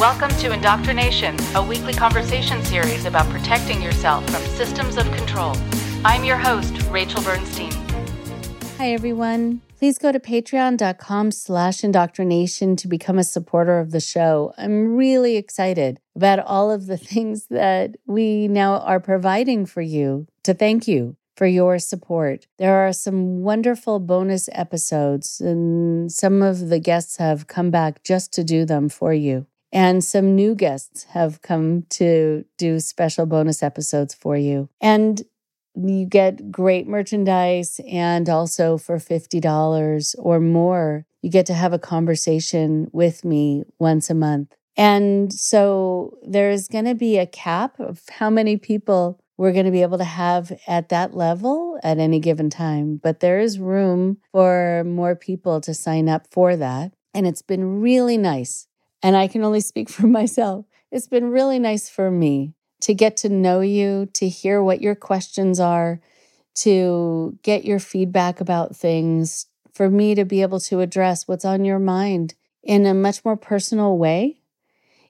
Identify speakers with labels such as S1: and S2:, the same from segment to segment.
S1: Welcome to Indoctrination, a weekly conversation series about protecting yourself from systems of control. I'm your host, Rachel Bernstein.
S2: Hi, everyone. Please go to patreon.com slash indoctrination to become a supporter of the show. I'm really excited about all of the things that we now are providing for you to thank you for your support. There are some wonderful bonus episodes, and some of the guests have come back just to do them for you. And some new guests have come to do special bonus episodes for you. And you get great merchandise, and also for $50 or more, you get to have a conversation with me once a month. And so there's going to be a cap of how many people we're going to be able to have at that level at any given time. But there is room for more people to sign up for that. And it's been really nice and I can only speak for myself. It's been really nice for me to get to know you, to hear what your questions are, to get your feedback about things, for me to be able to address what's on your mind in a much more personal way.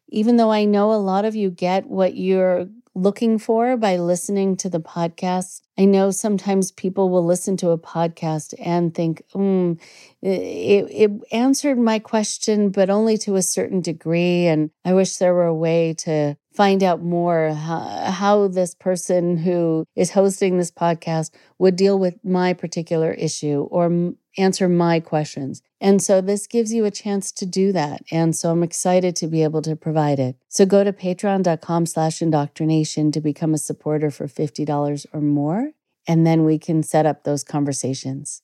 S2: Even though I know a lot of you get what you're looking for by listening to the podcast. I know sometimes people will listen to a podcast and think, mm, it, it answered my question, but only to a certain degree. And I wish there were a way to find out more how, how this person who is hosting this podcast would deal with my particular issue or answer my questions. And so this gives you a chance to do that. And so I'm excited to be able to provide it. So go to patreon.com slash indoctrination to become a supporter for $50 or more. And then we can set up those conversations.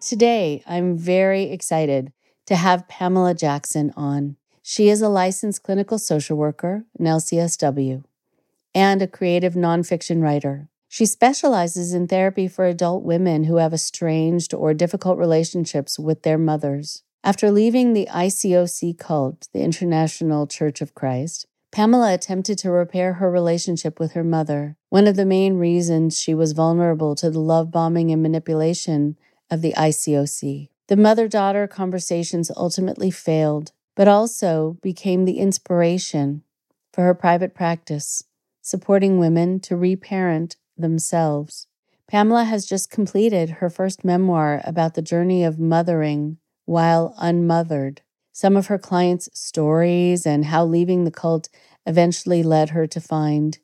S2: Today, I'm very excited to have Pamela Jackson on. She is a licensed clinical social worker, an LCSW, and a creative nonfiction writer. She specializes in therapy for adult women who have estranged or difficult relationships with their mothers. After leaving the ICOC cult, the International Church of Christ, Pamela attempted to repair her relationship with her mother. One of the main reasons she was vulnerable to the love bombing and manipulation of the ICOC. The mother daughter conversations ultimately failed, but also became the inspiration for her private practice, supporting women to reparent themselves. Pamela has just completed her first memoir about the journey of mothering while unmothered. Some of her clients' stories and how leaving the cult eventually led her to find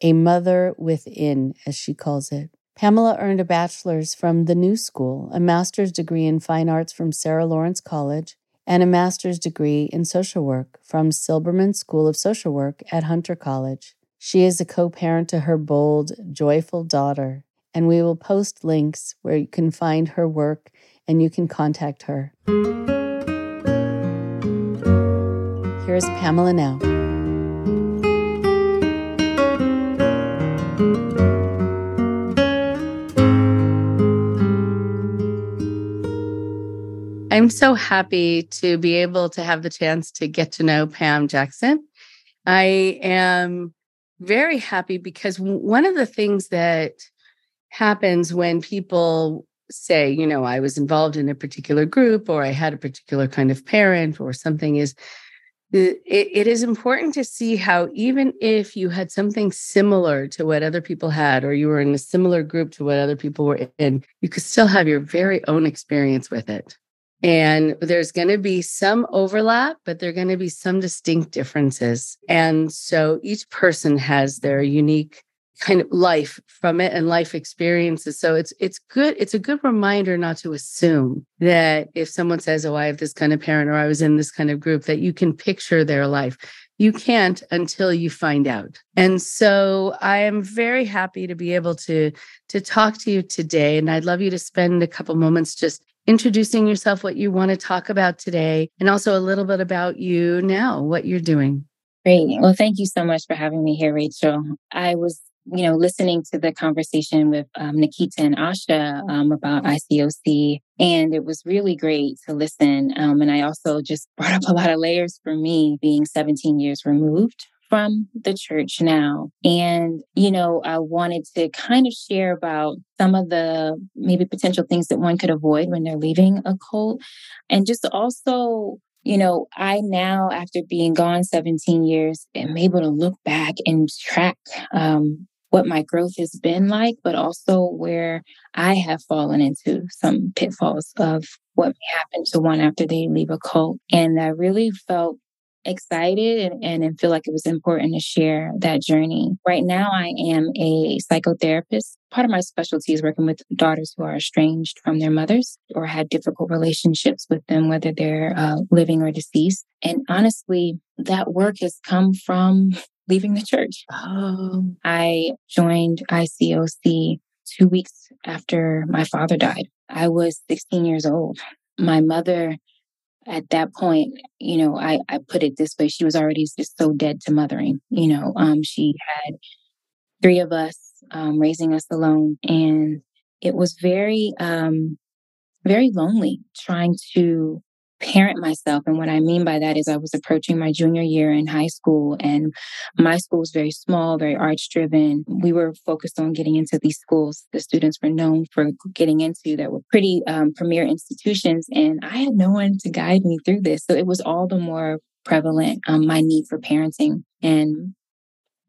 S2: a mother within, as she calls it. Pamela earned a bachelor's from the New School, a master's degree in fine arts from Sarah Lawrence College, and a master's degree in social work from Silberman School of Social Work at Hunter College. She is a co parent to her bold, joyful daughter, and we will post links where you can find her work and you can contact her. Here's Pamela now. I'm so happy to be able to have the chance to get to know Pam Jackson. I am very happy because one of the things that happens when people say, you know, I was involved in a particular group or I had a particular kind of parent or something is it, it is important to see how even if you had something similar to what other people had or you were in a similar group to what other people were in you could still have your very own experience with it and there's going to be some overlap, but there are going to be some distinct differences. And so each person has their unique kind of life from it and life experiences. So it's it's good, it's a good reminder not to assume that if someone says, Oh, I have this kind of parent or I was in this kind of group, that you can picture their life. You can't until you find out. And so I am very happy to be able to to talk to you today. And I'd love you to spend a couple moments just introducing yourself, what you want to talk about today, and also a little bit about you now, what you're doing.
S3: Great. Well, thank you so much for having me here, Rachel. I was, you know, listening to the conversation with um, Nikita and Asha um, about ICOC, and it was really great to listen. Um, and I also just brought up a lot of layers for me being 17 years removed from the church now. And, you know, I wanted to kind of share about some of the maybe potential things that one could avoid when they're leaving a cult. And just also, you know, I now, after being gone 17 years, am able to look back and track um, what my growth has been like, but also where I have fallen into some pitfalls of what may happen to one after they leave a cult. And I really felt excited and, and feel like it was important to share that journey. Right now, I am a psychotherapist. Part of my specialty is working with daughters who are estranged from their mothers or had difficult relationships with them, whether they're uh, living or deceased. And honestly, that work has come from leaving the church. Oh. I joined ICOC two weeks after my father died. I was 16 years old. My mother at that point, you know, I, I put it this way, she was already just so dead to mothering. You know, um, she had three of us um, raising us alone. And it was very, um, very lonely trying to parent myself. And what I mean by that is I was approaching my junior year in high school and my school was very small, very arts driven. We were focused on getting into these schools the students were known for getting into that were pretty um, premier institutions. And I had no one to guide me through this. So it was all the more prevalent, um, my need for parenting. And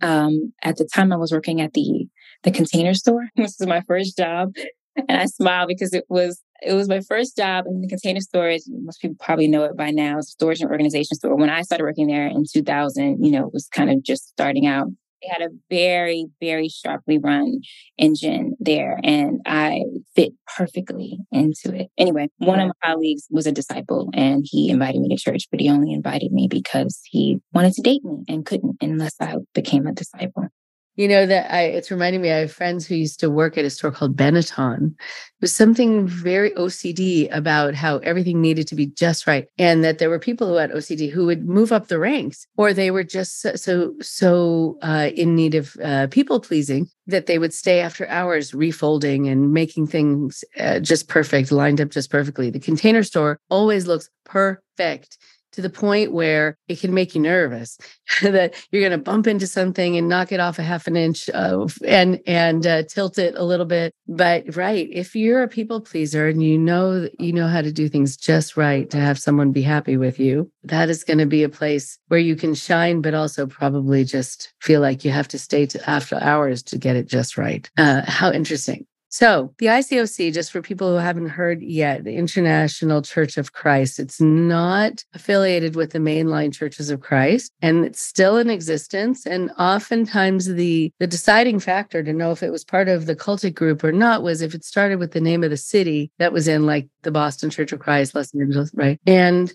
S3: um, at the time I was working at the the container store. This was my first job. And I smiled because it was it was my first job in the container storage. Most people probably know it by now. It's storage and organization store. When I started working there in 2000, you know, it was kind of just starting out. They had a very, very sharply run engine there, and I fit perfectly into it. Anyway, one of my colleagues was a disciple, and he invited me to church, but he only invited me because he wanted to date me and couldn't unless I became a disciple.
S2: You know that I it's reminding me I have friends who used to work at a store called Benetton. It was something very OCD about how everything needed to be just right and that there were people who had OCD who would move up the ranks or they were just so so, so uh, in need of uh, people pleasing that they would stay after hours refolding and making things uh, just perfect lined up just perfectly. The container store always looks perfect to the point where it can make you nervous that you're going to bump into something and knock it off a half an inch of, and and uh, tilt it a little bit. But right if you're a people pleaser and you know you know how to do things just right to have someone be happy with you that is going to be a place where you can shine but also probably just feel like you have to stay to after hours to get it just right. Uh, how interesting so, the ICOC, just for people who haven't heard yet, the International Church of Christ, it's not affiliated with the mainline churches of Christ, and it's still in existence. And oftentimes, the, the deciding factor to know if it was part of the cultic group or not was if it started with the name of the city that was in, like the Boston Church of Christ, Los Angeles, right? And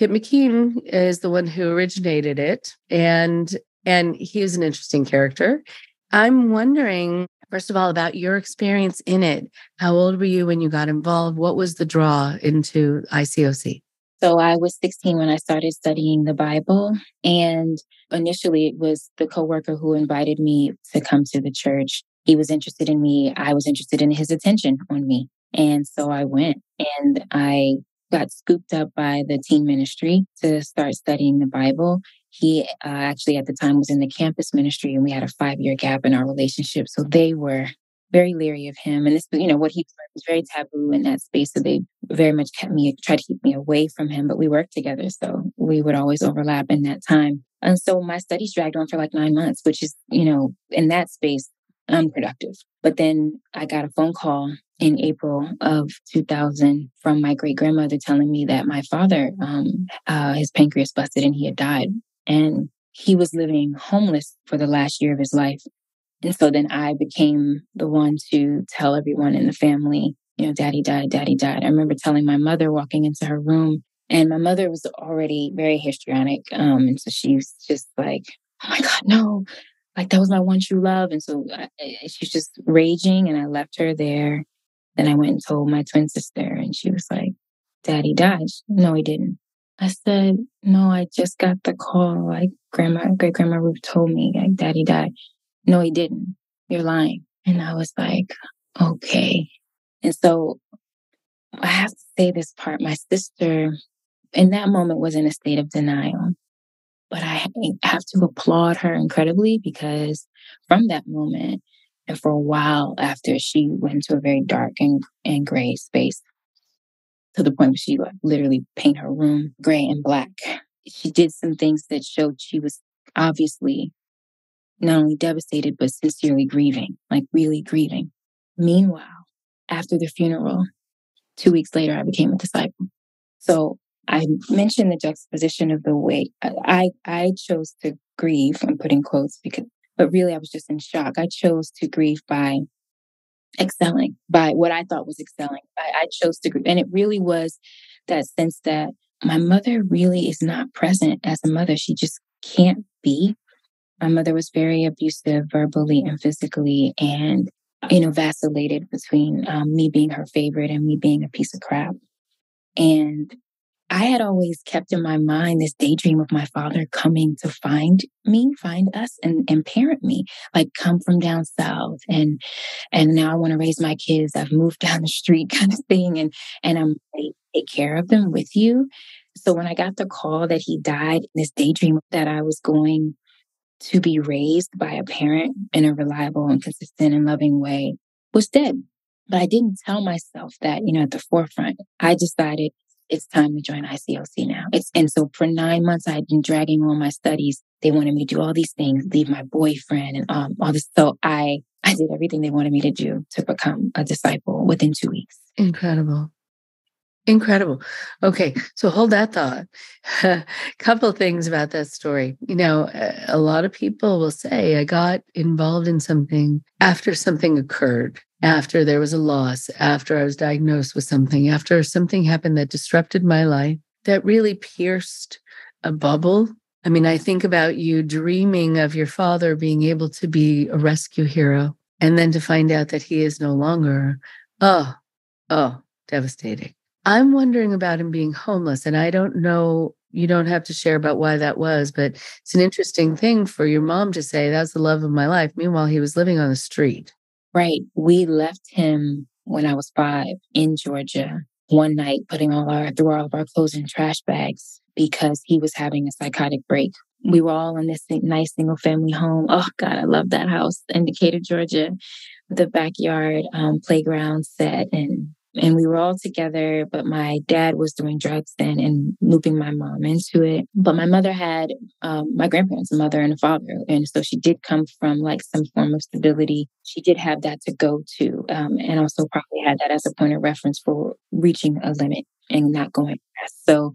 S2: Kip McKean is the one who originated it. And and he is an interesting character. I'm wondering First of all, about your experience in it. How old were you when you got involved? What was the draw into ICOC?
S3: So I was 16 when I started studying the Bible. And initially, it was the coworker who invited me to come to the church. He was interested in me. I was interested in his attention on me. And so I went and I got scooped up by the teen ministry to start studying the Bible. He uh, actually at the time was in the campus ministry and we had a five year gap in our relationship. So they were very leery of him. And this, you know, what he was very taboo in that space. So they very much kept me, tried to keep me away from him, but we worked together. So we would always overlap in that time. And so my studies dragged on for like nine months, which is, you know, in that space, unproductive. But then I got a phone call in April of 2000 from my great grandmother telling me that my father, um, uh, his pancreas busted and he had died. And he was living homeless for the last year of his life. And so then I became the one to tell everyone in the family, you know, daddy died, daddy died. I remember telling my mother walking into her room, and my mother was already very histrionic. Um, and so she was just like, oh my God, no, like that was my one true love. And so she's just raging, and I left her there. Then I went and told my twin sister, and she was like, Daddy died. No, he didn't. I said, No, I just got the call. Like grandma, great grandma Ruth told me, like daddy died. No, he didn't. You're lying. And I was like, Okay. And so I have to say this part. My sister, in that moment, was in a state of denial. But I have to applaud her incredibly because from that moment and for a while after, she went to a very dark and, and gray space to the point where she like literally paint her room gray and black. She did some things that showed she was obviously not only devastated, but sincerely grieving, like really grieving. Meanwhile, after the funeral, two weeks later, I became a disciple. So I mentioned the juxtaposition of the way I, I chose to grieve, I'm putting quotes because, but really I was just in shock. I chose to grieve by excelling, by what I thought was excelling. I, I chose to grieve. And it really was that sense that my mother really is not present as a mother. She just can't be. My mother was very abusive verbally and physically, and you know, vacillated between um, me being her favorite and me being a piece of crap. And I had always kept in my mind this daydream of my father coming to find me, find us and, and parent me, like come from down south. And, and now I want to raise my kids. I've moved down the street kind of thing. And, and I'm like, take care of them with you. So when I got the call that he died, this daydream that I was going to be raised by a parent in a reliable and consistent and loving way was dead. But I didn't tell myself that, you know, at the forefront. I decided it's time to join ICOC now. It's, and so for nine months, I had been dragging on my studies. They wanted me to do all these things, leave my boyfriend and um, all this. So I, I did everything they wanted me to do to become a disciple within two weeks.
S2: Incredible. Incredible. Okay, so hold that thought. A couple things about that story. You know, a lot of people will say, I got involved in something after something occurred, after there was a loss, after I was diagnosed with something, after something happened that disrupted my life, that really pierced a bubble. I mean, I think about you dreaming of your father being able to be a rescue hero, and then to find out that he is no longer. Oh, oh, devastating. I'm wondering about him being homeless. And I don't know, you don't have to share about why that was, but it's an interesting thing for your mom to say, that's the love of my life. Meanwhile, he was living on the street.
S3: Right. We left him when I was five in Georgia one night, putting all our, through all of our clothes in trash bags because he was having a psychotic break. We were all in this nice single family home. Oh God, I love that house in Decatur, Georgia, with a backyard um, playground set and and we were all together, but my dad was doing drugs then and looping my mom into it. But my mother had um, my grandparents, a mother and a father. And so she did come from like some form of stability. She did have that to go to, um, and also probably had that as a point of reference for reaching a limit and not going past. So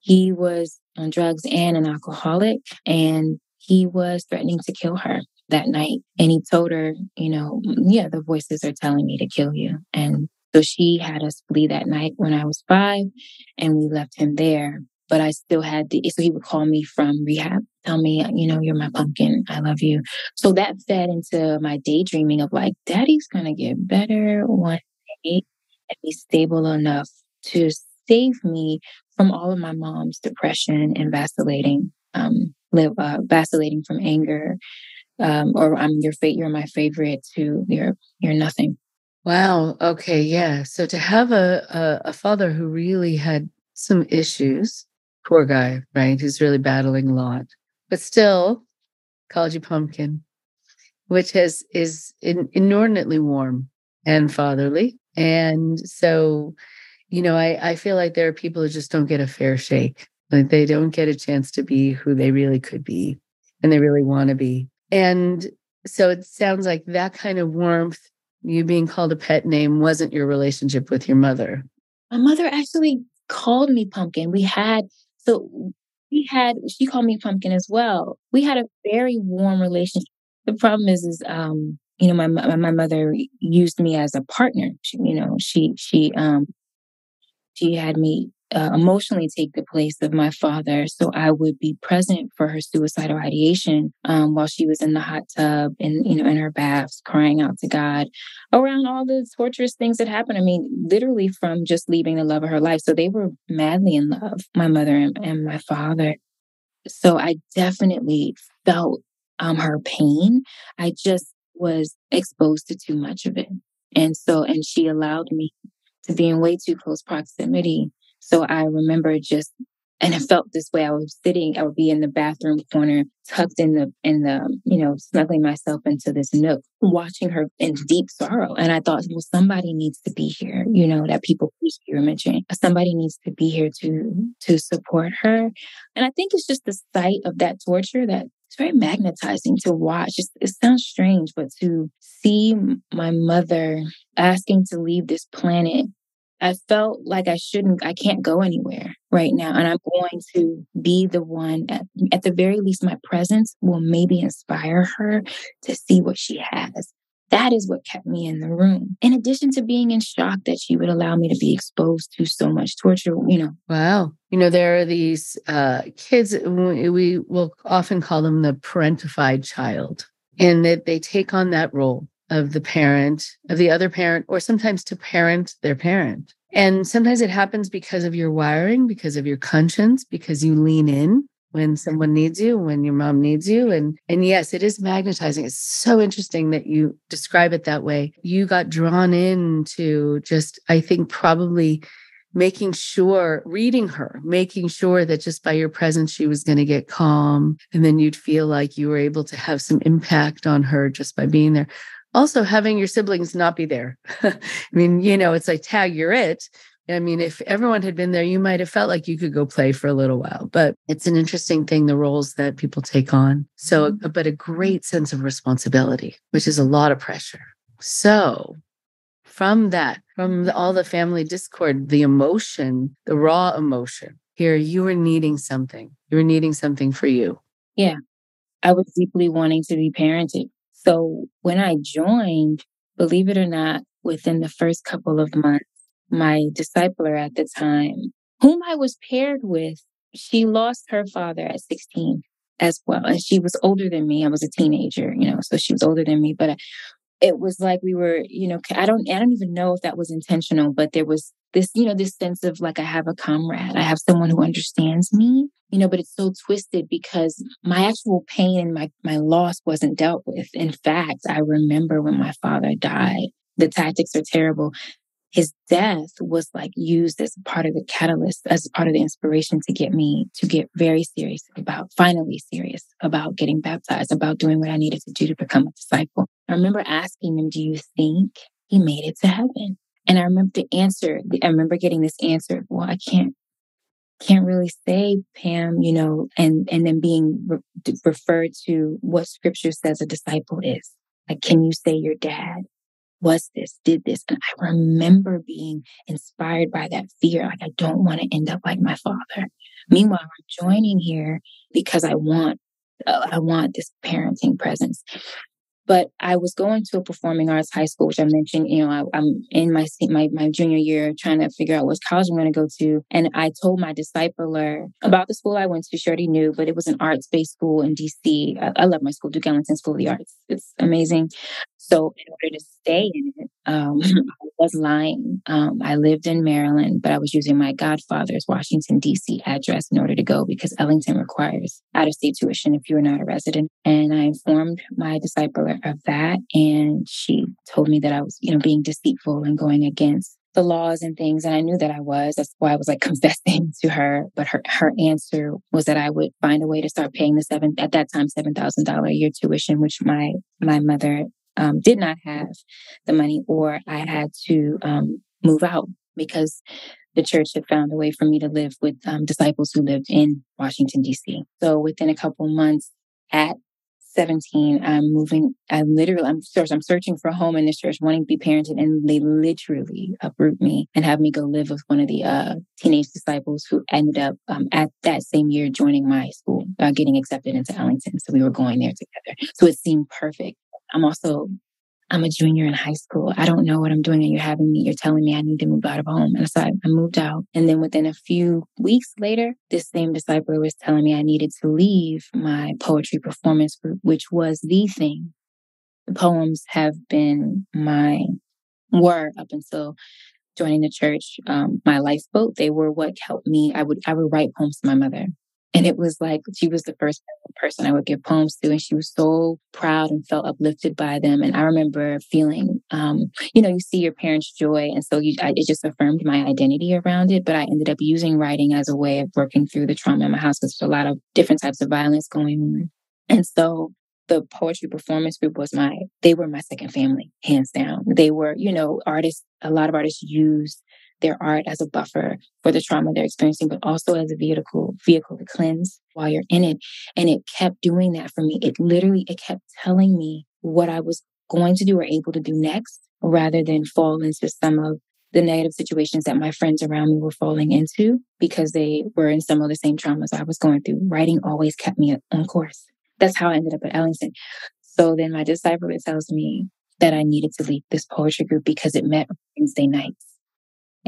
S3: he was on drugs and an alcoholic, and he was threatening to kill her that night. And he told her, you know, yeah, the voices are telling me to kill you. And so she had us flee that night when I was five and we left him there. But I still had the, so he would call me from rehab, tell me, you know, you're my pumpkin. I love you. So that fed into my daydreaming of like, daddy's going to get better one day and be stable enough to save me from all of my mom's depression and vacillating, um, live, uh, vacillating from anger, um, or I'm your fate, you're my favorite to you're, you're nothing.
S2: Wow. Okay. Yeah. So to have a, a, a father who really had some issues, poor guy, right? Who's really battling a lot, but still called you pumpkin, which has is in, inordinately warm and fatherly. And so, you know, I, I feel like there are people who just don't get a fair shake. Like they don't get a chance to be who they really could be and they really want to be. And so it sounds like that kind of warmth you being called a pet name wasn't your relationship with your mother.
S3: My mother actually called me pumpkin. We had, so we had, she called me pumpkin as well. We had a very warm relationship. The problem is, is, um, you know, my, my mother used me as a partner. She, you know, she, she, um, she had me uh, emotionally take the place of my father. So I would be present for her suicidal ideation um, while she was in the hot tub and, you know, in her baths, crying out to God around all the torturous things that happened. I mean, literally from just leaving the love of her life. So they were madly in love, my mother and, and my father. So I definitely felt um, her pain. I just was exposed to too much of it. And so, and she allowed me to be in way too close proximity so I remember just and I felt this way. I was sitting, I would be in the bathroom corner, tucked in the in the, you know, snuggling myself into this nook, watching her in deep sorrow. And I thought, well, somebody needs to be here, you know, that people you were mentioning. Somebody needs to be here to to support her. And I think it's just the sight of that torture that it's very magnetizing to watch. It's, it sounds strange, but to see my mother asking to leave this planet I felt like I shouldn't, I can't go anywhere right now. And I'm going to be the one, at, at the very least, my presence will maybe inspire her to see what she has. That is what kept me in the room. In addition to being in shock that she would allow me to be exposed to so much torture, you know.
S2: Wow. You know, there are these uh, kids, we will often call them the parentified child, and that they take on that role of the parent, of the other parent, or sometimes to parent their parent. And sometimes it happens because of your wiring, because of your conscience, because you lean in when someone needs you, when your mom needs you. And and yes, it is magnetizing. It's so interesting that you describe it that way. You got drawn into just, I think, probably making sure, reading her, making sure that just by your presence, she was going to get calm. And then you'd feel like you were able to have some impact on her just by being there also having your siblings not be there. I mean, you know, it's like tag you're it. I mean, if everyone had been there, you might have felt like you could go play for a little while. But it's an interesting thing, the roles that people take on. So, mm-hmm. but a great sense of responsibility, which is a lot of pressure. So, from that, from the, all the family discord, the emotion, the raw emotion, here you were needing something. You were needing something for you.
S3: Yeah. I was deeply wanting to be parented. So when I joined, believe it or not, within the first couple of months, my discipler at the time, whom I was paired with, she lost her father at 16 as well. And she was older than me. I was a teenager, you know, so she was older than me. But it was like we were, you know, I don't, I don't even know if that was intentional, but there was this, you know, this sense of like I have a comrade, I have someone who understands me, you know, but it's so twisted because my actual pain and my my loss wasn't dealt with. In fact, I remember when my father died, the tactics are terrible. His death was like used as part of the catalyst, as part of the inspiration to get me to get very serious about, finally serious about getting baptized, about doing what I needed to do to become a disciple. I remember asking him, Do you think he made it to heaven? And I remember the answer, I remember getting this answer, well, I can't, can't really say, Pam, you know, and, and then being re- referred to what scripture says a disciple is. Like, can you say your dad was this, did this? And I remember being inspired by that fear. Like, I don't want to end up like my father. Meanwhile, I'm joining here because I want, uh, I want this parenting presence. But I was going to a performing arts high school, which I mentioned. You know, I, am in my, my my junior year trying to figure out what college I'm going to go to, and I told my discipler about the school I went to. She already knew, but it was an arts based school in DC. I, I love my school, Duke Ellington School of the Arts. It's amazing. So in order to stay in it, um, I was lying. Um, I lived in Maryland, but I was using my godfather's Washington, D.C. address in order to go because Ellington requires out of state tuition if you're not a resident. And I informed my discipler of that. And she told me that I was, you know, being deceitful and going against the laws and things. And I knew that I was. That's why I was like confessing to her. But her, her answer was that I would find a way to start paying the seven, at that time, $7,000 a year tuition, which my, my mother um, did not have the money or I had to um, move out because the church had found a way for me to live with um, disciples who lived in Washington, D.C. So within a couple months at 17, I'm moving. I literally, I'm, I'm searching for a home in this church, wanting to be parented, and they literally uproot me and have me go live with one of the uh, teenage disciples who ended up um, at that same year joining my school, uh, getting accepted into Ellington. So we were going there together. So it seemed perfect. I'm also I'm a junior in high school. I don't know what I'm doing. And you're having me, you're telling me I need to move out of home. And so I, I moved out. And then within a few weeks later, this same disciple was telling me I needed to leave my poetry performance group, which was the thing. The poems have been my, were up until joining the church, um, my lifeboat. They were what helped me. I would, I would write poems to my mother And it was like she was the first person I would give poems to, and she was so proud and felt uplifted by them. And I remember feeling, um, you know, you see your parents' joy, and so you, I, it just affirmed my identity around it. But I ended up using writing as a way of working through the trauma in my house because there's a lot of different types of violence going on. And so the poetry performance group was my they were my second family hands down they were you know artists a lot of artists use their art as a buffer for the trauma they're experiencing, but also as a vehicle, vehicle to cleanse while you're in it. And it kept doing that for me. It literally, it kept telling me what I was going to do or able to do next rather than fall into some of the negative situations that my friends around me were falling into because they were in some of the same traumas I was going through. Writing always kept me on course. That's how I ended up at Ellington. So then my disciple tells me that I needed to leave this poetry group because it met Wednesday nights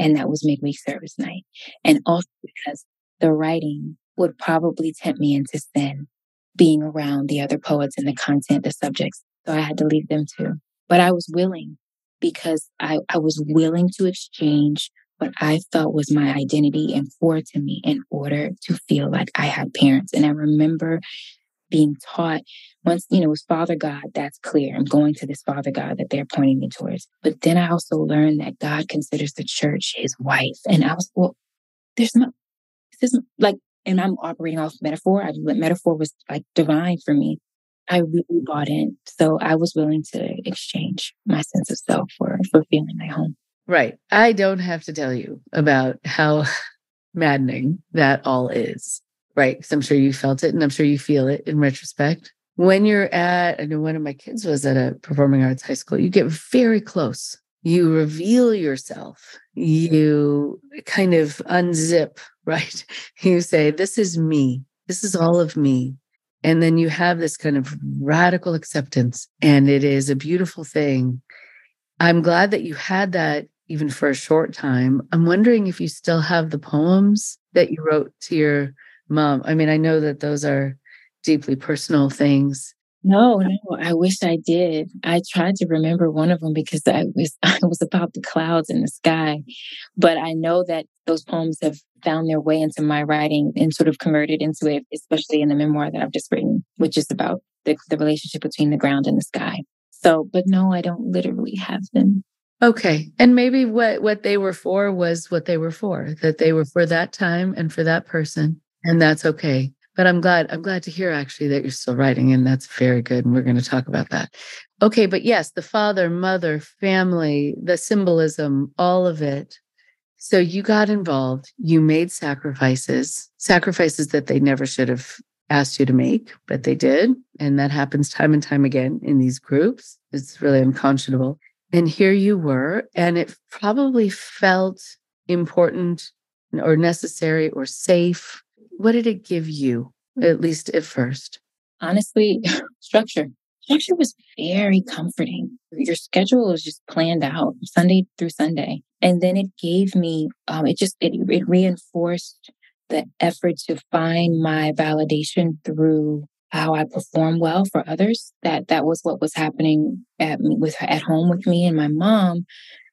S3: and that was midweek service night. And also because the writing would probably tempt me into sin, being around the other poets and the content, the subjects. So I had to leave them too. But I was willing because I, I was willing to exchange what I felt was my identity and core to me in order to feel like I had parents. And I remember being taught once, you know, it was Father God, that's clear. I'm going to this Father God that they're pointing me towards. But then I also learned that God considers the church his wife. And I was, well, there's no, this is like, and I'm operating off metaphor. I, metaphor was like divine for me. I really bought in. So I was willing to exchange my sense of self for, for feeling my home.
S2: Right. I don't have to tell you about how maddening that all is right? Because I'm sure you felt it and I'm sure you feel it in retrospect. When you're at, I know one of my kids was at a performing arts high school, you get very close. You reveal yourself. You kind of unzip, right? You say, This is me. This is all of me. And then you have this kind of radical acceptance. And it is a beautiful thing. I'm glad that you had that even for a short time. I'm wondering if you still have the poems that you wrote to your mom? I mean, I know that those are deeply personal things.
S3: No, no, I wish I did. I tried to remember one of them because I was I was about the clouds in the sky. But I know that those poems have found their way into my writing and sort of converted into it, especially in the memoir that I've just written, which is about the, the relationship between the ground and the sky. So, but no, I don't literally have them.
S2: Okay. And maybe what what they were for was what they were for, that they were for that time and for that person and that's okay. But i'm glad i'm glad to hear actually that you're still writing and that's very good and we're going to talk about that. Okay but yes the father mother family the symbolism all of it. So you got involved you made sacrifices sacrifices that they never should have asked you to make but they did and that happens time and time again in these groups. It's really unconscionable. And here you were and it probably felt important or necessary or safe what did it give you, at least at first?
S3: Honestly, structure. Structure was very comforting. Your schedule was just planned out Sunday through Sunday. And then it gave me, um, it just, it, it reinforced the effort to find my validation through how I perform well for others. That that was what was happening at me with at home with me and my mom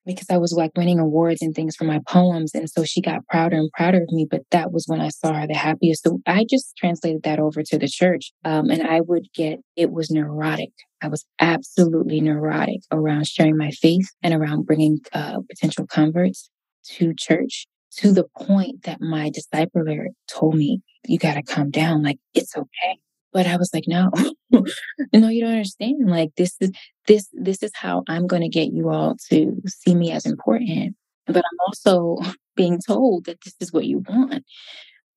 S3: because I was like winning awards and things for my poems. And so she got prouder and prouder of me. But that was when I saw her the happiest. So I just translated that over to the church. Um, and I would get, it was neurotic. I was absolutely neurotic around sharing my faith and around bringing uh, potential converts to church to the point that my discipler told me, you got to calm down. Like, it's okay. But I was like, no, no, you don't understand. Like this is this this is how I'm going to get you all to see me as important. But I'm also being told that this is what you want.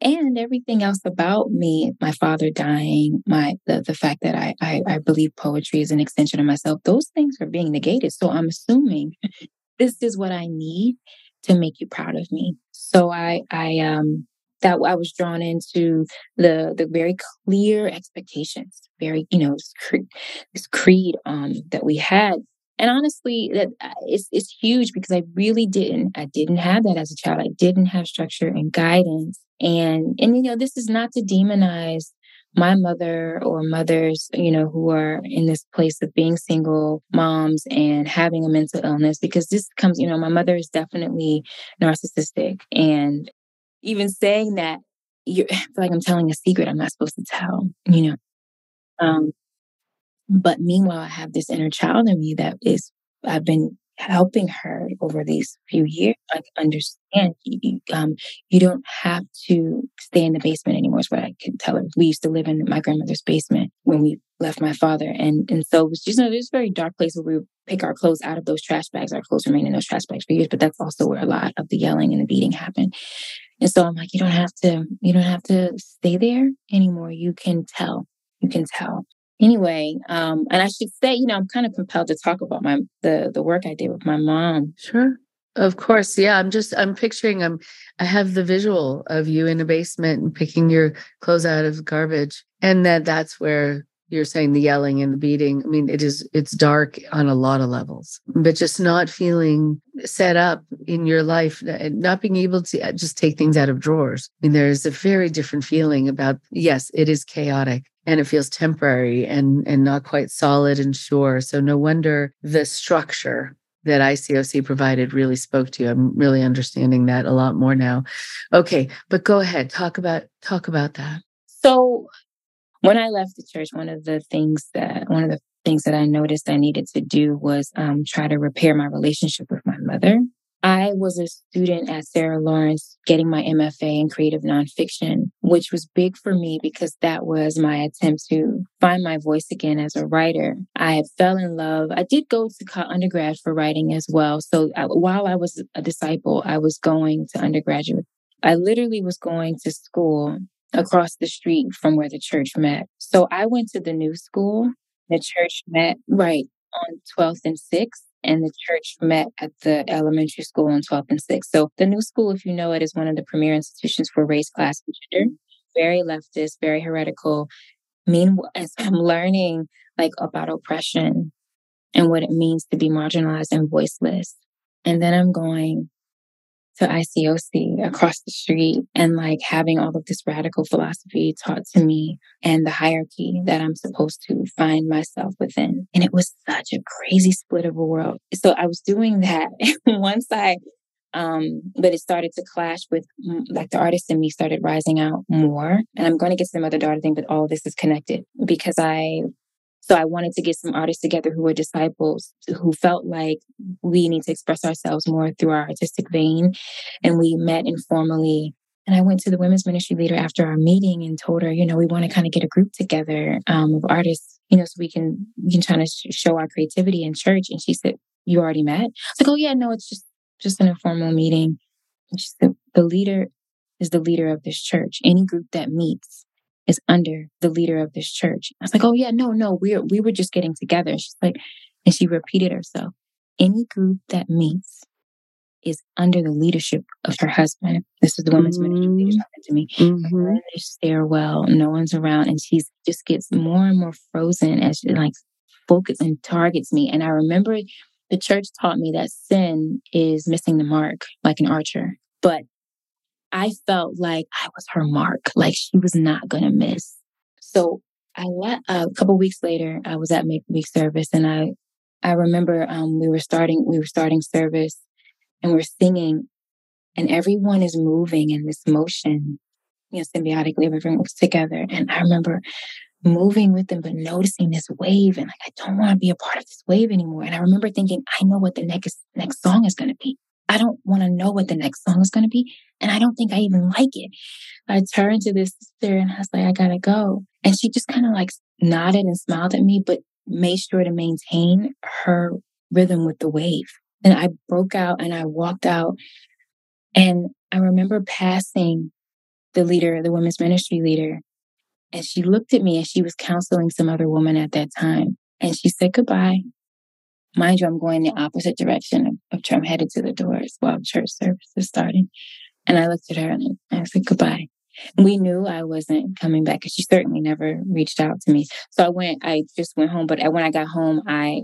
S3: And everything else about me, my father dying, my the, the fact that I, I I believe poetry is an extension of myself, those things are being negated. So I'm assuming this is what I need to make you proud of me. So I I um that I was drawn into the the very clear expectations, very you know this creed, this creed um, that we had. And honestly, that uh, it's it's huge because I really didn't I didn't have that as a child. I didn't have structure and guidance. And and you know this is not to demonize my mother or mothers, you know, who are in this place of being single moms and having a mental illness, because this comes, you know, my mother is definitely narcissistic and even saying that you I feel like I'm telling a secret I'm not supposed to tell, you know. Um, but meanwhile, I have this inner child in me that is I've been helping her over these few years like understand you, um, you don't have to stay in the basement anymore is what i can tell her. We used to live in my grandmother's basement when we left my father and and so it was just you know a very dark place where we would pick our clothes out of those trash bags. Our clothes remain in those trash bags for years but that's also where a lot of the yelling and the beating happened and so i'm like you don't have to you don't have to stay there anymore you can tell you can tell anyway, um, and I should say, you know, I'm kind of compelled to talk about my the the work I did with my mom.
S2: Sure. Of course. Yeah. I'm just I'm picturing I'm I have the visual of you in a basement and picking your clothes out of garbage. And that that's where you're saying the yelling and the beating. I mean, it is it's dark on a lot of levels, but just not feeling set up in your life, not being able to uh, just take things out of drawers. I mean, there's a very different feeling about yes, it is chaotic and it feels temporary and and not quite solid and sure so no wonder the structure that ICOC provided really spoke to you. I'm really understanding that a lot more now. Okay, but go ahead. Talk about talk about that.
S3: So when I left the church, one of the things that one of the things that I noticed I needed to do was um, try to repair my relationship with my mother. I was a student at Sarah Lawrence getting my MFA in creative nonfiction, which was big for me because that was my attempt to find my voice again as a writer. I fell in love. I did go to undergrad for writing as well. So I, uh, while I was a disciple, I was going to undergraduate. I literally was going to school across the street from where the church met. So I went to the new school. The church met right on 12th and 6th and the church met at the elementary school on 12th and 6th. So the new school, if you know it, is one of the premier institutions for race, class, and gender. Very leftist, very heretical. Meanwhile, as I'm learning like about oppression and what it means to be marginalized and voiceless. And then I'm going, to ICOC across the street and like having all of this radical philosophy taught to me and the hierarchy that I'm supposed to find myself within. And it was such a crazy split of a world. So I was doing that. Once I um, but it started to clash with mm, like the artist in me started rising out more. And I'm going to get to the mother daughter thing, but all this is connected because I so I wanted to get some artists together who were disciples who felt like we need to express ourselves more through our artistic vein. And we met informally. And I went to the women's ministry leader after our meeting and told her, you know, we want to kind of get a group together um, of artists, you know, so we can we can try to show our creativity in church. And she said, "You already met?" I was like, "Oh yeah, no, it's just just an informal meeting." And she said, "The leader is the leader of this church. Any group that meets is under the leader of this church. I was like, oh yeah, no, no, we we were just getting together. She's like, and she repeated herself. Any group that meets is under the leadership of her husband. This is the women's mm-hmm. ministry leader talking to me. Mm-hmm. stairwell, no one's around, and she just gets more and more frozen as she like focuses and targets me. And I remember the church taught me that sin is missing the mark, like an archer. But I felt like I was her mark, like she was not going to miss. So I let uh, a couple weeks later, I was at midweek service and I, I remember um, we were starting, we were starting service and we're singing and everyone is moving in this motion, you know, symbiotically, everyone was together. And I remember moving with them, but noticing this wave and like, I don't want to be a part of this wave anymore. And I remember thinking, I know what the next, next song is going to be. I don't want to know what the next song is going to be. And I don't think I even like it. I turned to this sister and I was like, I gotta go. And she just kind of like nodded and smiled at me, but made sure to maintain her rhythm with the wave. And I broke out and I walked out. And I remember passing the leader, the women's ministry leader. And she looked at me and she was counseling some other woman at that time. And she said goodbye. Mind you, I'm going the opposite direction of, of I'm headed to the doors while church service is starting. And I looked at her and I said goodbye. We knew I wasn't coming back because she certainly never reached out to me. So I went, I just went home. But when I got home, I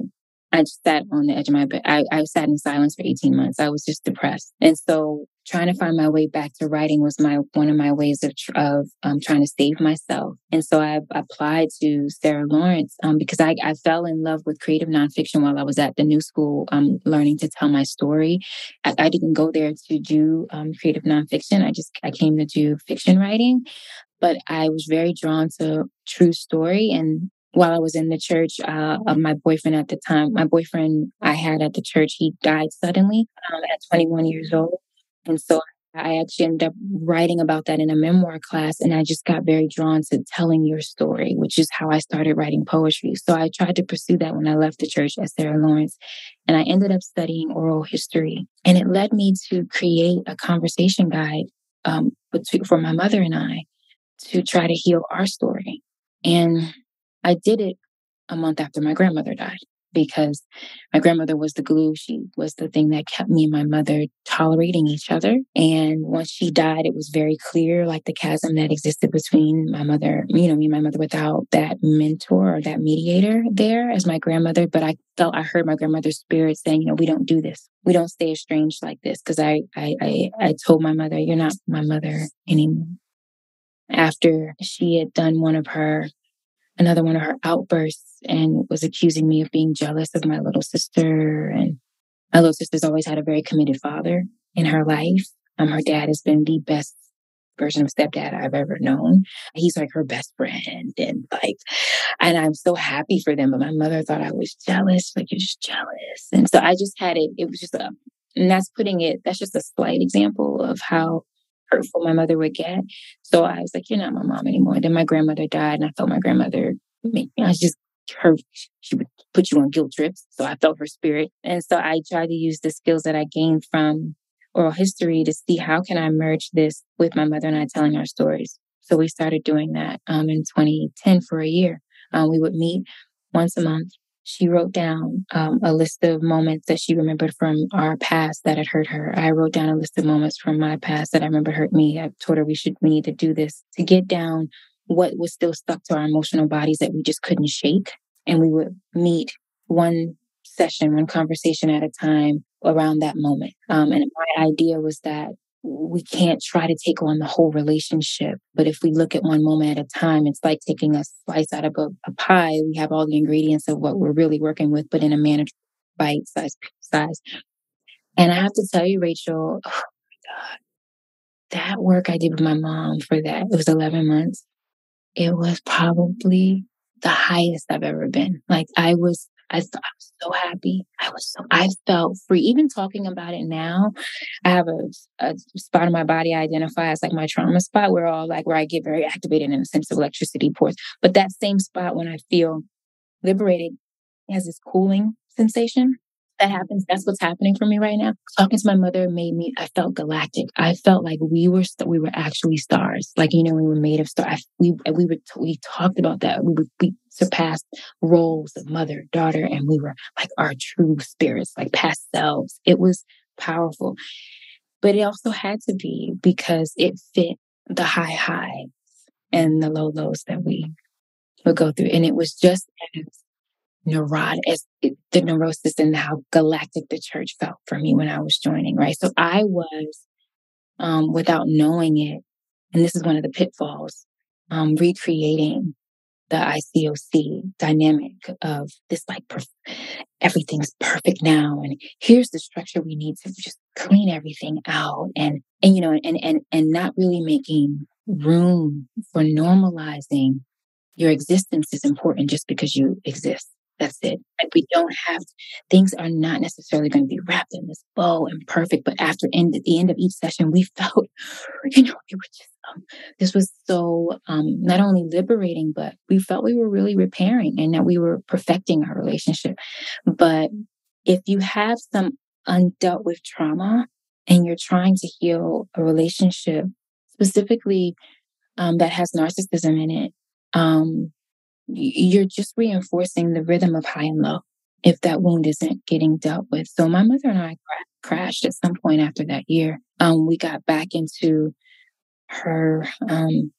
S3: I just sat on the edge of my bed. I, I sat in silence for 18 months. I was just depressed. And so trying to find my way back to writing was my one of my ways of of um, trying to save myself. And so I applied to Sarah Lawrence um, because I, I fell in love with creative nonfiction while I was at the New School, um, learning to tell my story. I, I didn't go there to do um, creative nonfiction. I just I came to do fiction writing, but I was very drawn to true story and while I was in the church, uh, of my boyfriend at the time, my boyfriend I had at the church, he died suddenly um, at 21 years old. And so I actually ended up writing about that in a memoir class. And I just got very drawn to telling your story, which is how I started writing poetry. So I tried to pursue that when I left the church at Sarah Lawrence. And I ended up studying oral history. And it led me to create a conversation guide um, for my mother and I to try to heal our story. And I did it a month after my grandmother died because my grandmother was the glue. She was the thing that kept me and my mother tolerating each other. And once she died, it was very clear, like the chasm that existed between my mother, you know, me and my mother without that mentor or that mediator there as my grandmother. But I felt I heard my grandmother's spirit saying, you know, we don't do this. We don't stay estranged like this. Cause I, I, I, I told my mother, you're not my mother anymore. After she had done one of her another one of her outbursts and was accusing me of being jealous of my little sister. And my little sister's always had a very committed father in her life. Um, her dad has been the best version of stepdad I've ever known. He's like her best friend and like, and I'm so happy for them. But my mother thought I was jealous, like you're just jealous. And so I just had it, it was just a, and that's putting it, that's just a slight example of how hurtful my mother would get. So I was like, you're not my mom anymore. Then my grandmother died and I felt my grandmother I was just her, she would put you on guilt trips. So I felt her spirit. And so I tried to use the skills that I gained from oral history to see how can I merge this with my mother and I telling our stories. So we started doing that um, in 2010 for a year. Um, we would meet once a month she wrote down um, a list of moments that she remembered from our past that had hurt her. I wrote down a list of moments from my past that I remember hurt me. I told her we should we need to do this to get down what was still stuck to our emotional bodies that we just couldn't shake. And we would meet one session, one conversation at a time around that moment. Um, and my idea was that we can't try to take on the whole relationship. But if we look at one moment at a time, it's like taking a slice out of a, a pie. We have all the ingredients of what we're really working with, but in a manageable bite size size. And I have to tell you, Rachel, oh God, that work I did with my mom for that, it was 11 months. It was probably the highest I've ever been. Like I was I, I was so happy. I was so, I felt free. Even talking about it now, I have a, a spot in my body I identify as like my trauma spot where all like where I get very activated and a sense of electricity pours. But that same spot when I feel liberated has this cooling sensation that happens. That's what's happening for me right now. Talking to my mother made me, I felt galactic. I felt like we were, we were actually stars. Like, you know, we were made of stars. We, we were, we talked about that. We were, we surpassed roles of mother, daughter, and we were like our true spirits, like past selves. It was powerful, but it also had to be because it fit the high highs and the low lows that we would go through. And it was just as neurotic as the neurosis and how galactic the church felt for me when I was joining, right? So I was, um, without knowing it, and this is one of the pitfalls, um, recreating the ICOC dynamic of this like perf- everything's perfect now and here's the structure we need to just clean everything out and and you know and and and not really making room for normalizing your existence is important just because you exist that's it. Like we don't have things are not necessarily going to be wrapped in this bow and perfect. But after end at the end of each session, we felt, you know, we were just um, this was so um, not only liberating, but we felt we were really repairing and that we were perfecting our relationship. But if you have some undealt with trauma and you're trying to heal a relationship, specifically um, that has narcissism in it, um, you're just reinforcing the rhythm of high and low if that wound isn't getting dealt with. So my mother and I cra- crashed at some point after that year. Um, we got back into her um,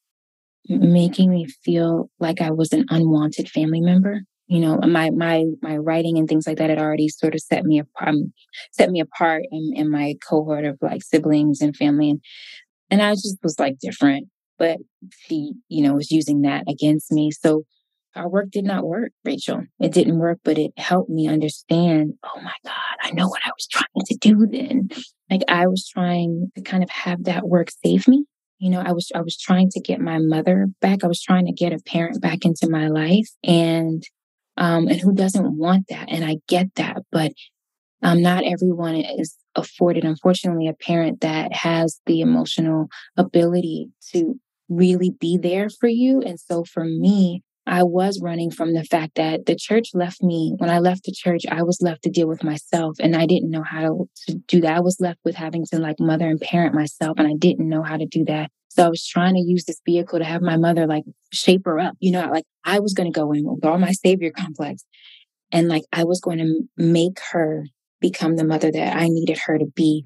S3: making me feel like I was an unwanted family member you know my my my writing and things like that had already sort of set me apart um, set me apart in, in my cohort of like siblings and family and and i just was like different but she you know was using that against me so our work did not work rachel. It didn't work but it helped me understand oh my god i know what i was trying to do then. Like i was trying to kind of have that work save me. You know i was i was trying to get my mother back. I was trying to get a parent back into my life. And um, and who doesn't want that? And I get that, but um, not everyone is afforded, unfortunately, a parent that has the emotional ability to really be there for you. And so for me, I was running from the fact that the church left me. When I left the church, I was left to deal with myself and I didn't know how to, do that. I was left with having to like mother and parent myself and I didn't know how to do that. So I was trying to use this vehicle to have my mother like shape her up. You know, like I was going to go in with all my savior complex and like I was going to make her become the mother that I needed her to be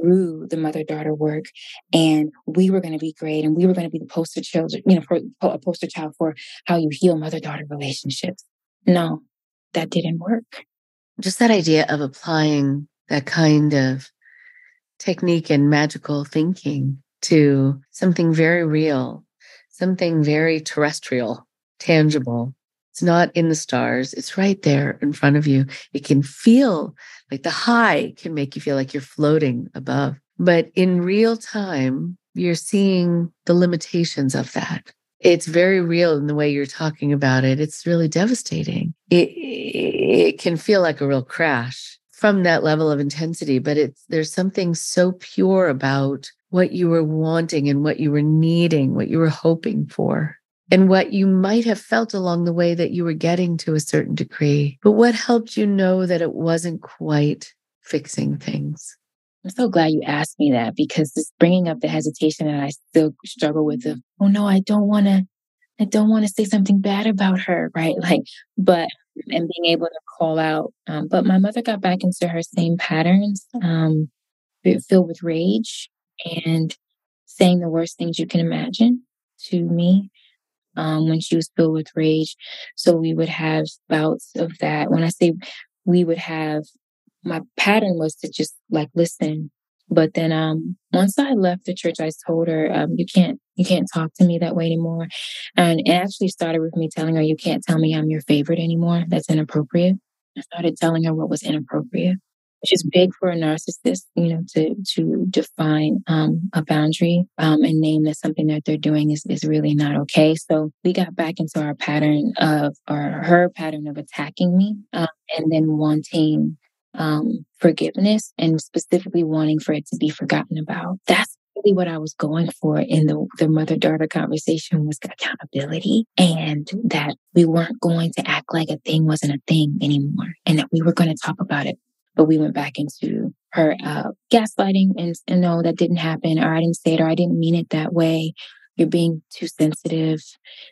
S3: through the mother daughter work. And we were going to be great. And we were going to be the poster children, you know, for a poster child for how you heal mother daughter relationships. No, that didn't work.
S2: Just that idea of applying that kind of technique and magical thinking to something very real, something very terrestrial, tangible. It's not in the stars, it's right there in front of you. It can feel like the high can make you feel like you're floating above. But in real time, you're seeing the limitations of that. It's very real in the way you're talking about it. It's really devastating. It, it can feel like a real crash from that level of intensity, but it's there's something so pure about what you were wanting and what you were needing, what you were hoping for, and what you might have felt along the way that you were getting to a certain degree. But what helped you know that it wasn't quite fixing things?
S3: I'm so glad you asked me that because it's bringing up the hesitation that I still struggle with of, oh no, I don't want to, I don't want to say something bad about her, right? Like, but, and being able to call out. Um, but my mother got back into her same patterns, um, filled with rage and saying the worst things you can imagine to me um, when she was filled with rage. So we would have bouts of that. When I say we would have, my pattern was to just like listen. But then um, once I left the church, I told her, um, "You can't, you can't talk to me that way anymore." And it actually started with me telling her, "You can't tell me I'm your favorite anymore. That's inappropriate." I started telling her what was inappropriate which is big for a narcissist, you know, to to define um, a boundary um, and name that something that they're doing is is really not okay. So we got back into our pattern of or her pattern of attacking me um, and then wanting um, forgiveness and specifically wanting for it to be forgotten about. That's really what I was going for in the, the mother daughter conversation was accountability and that we weren't going to act like a thing wasn't a thing anymore and that we were going to talk about it but we went back into her uh, gaslighting and, and no, that didn't happen, or I didn't say it, or I didn't mean it that way. You're being too sensitive.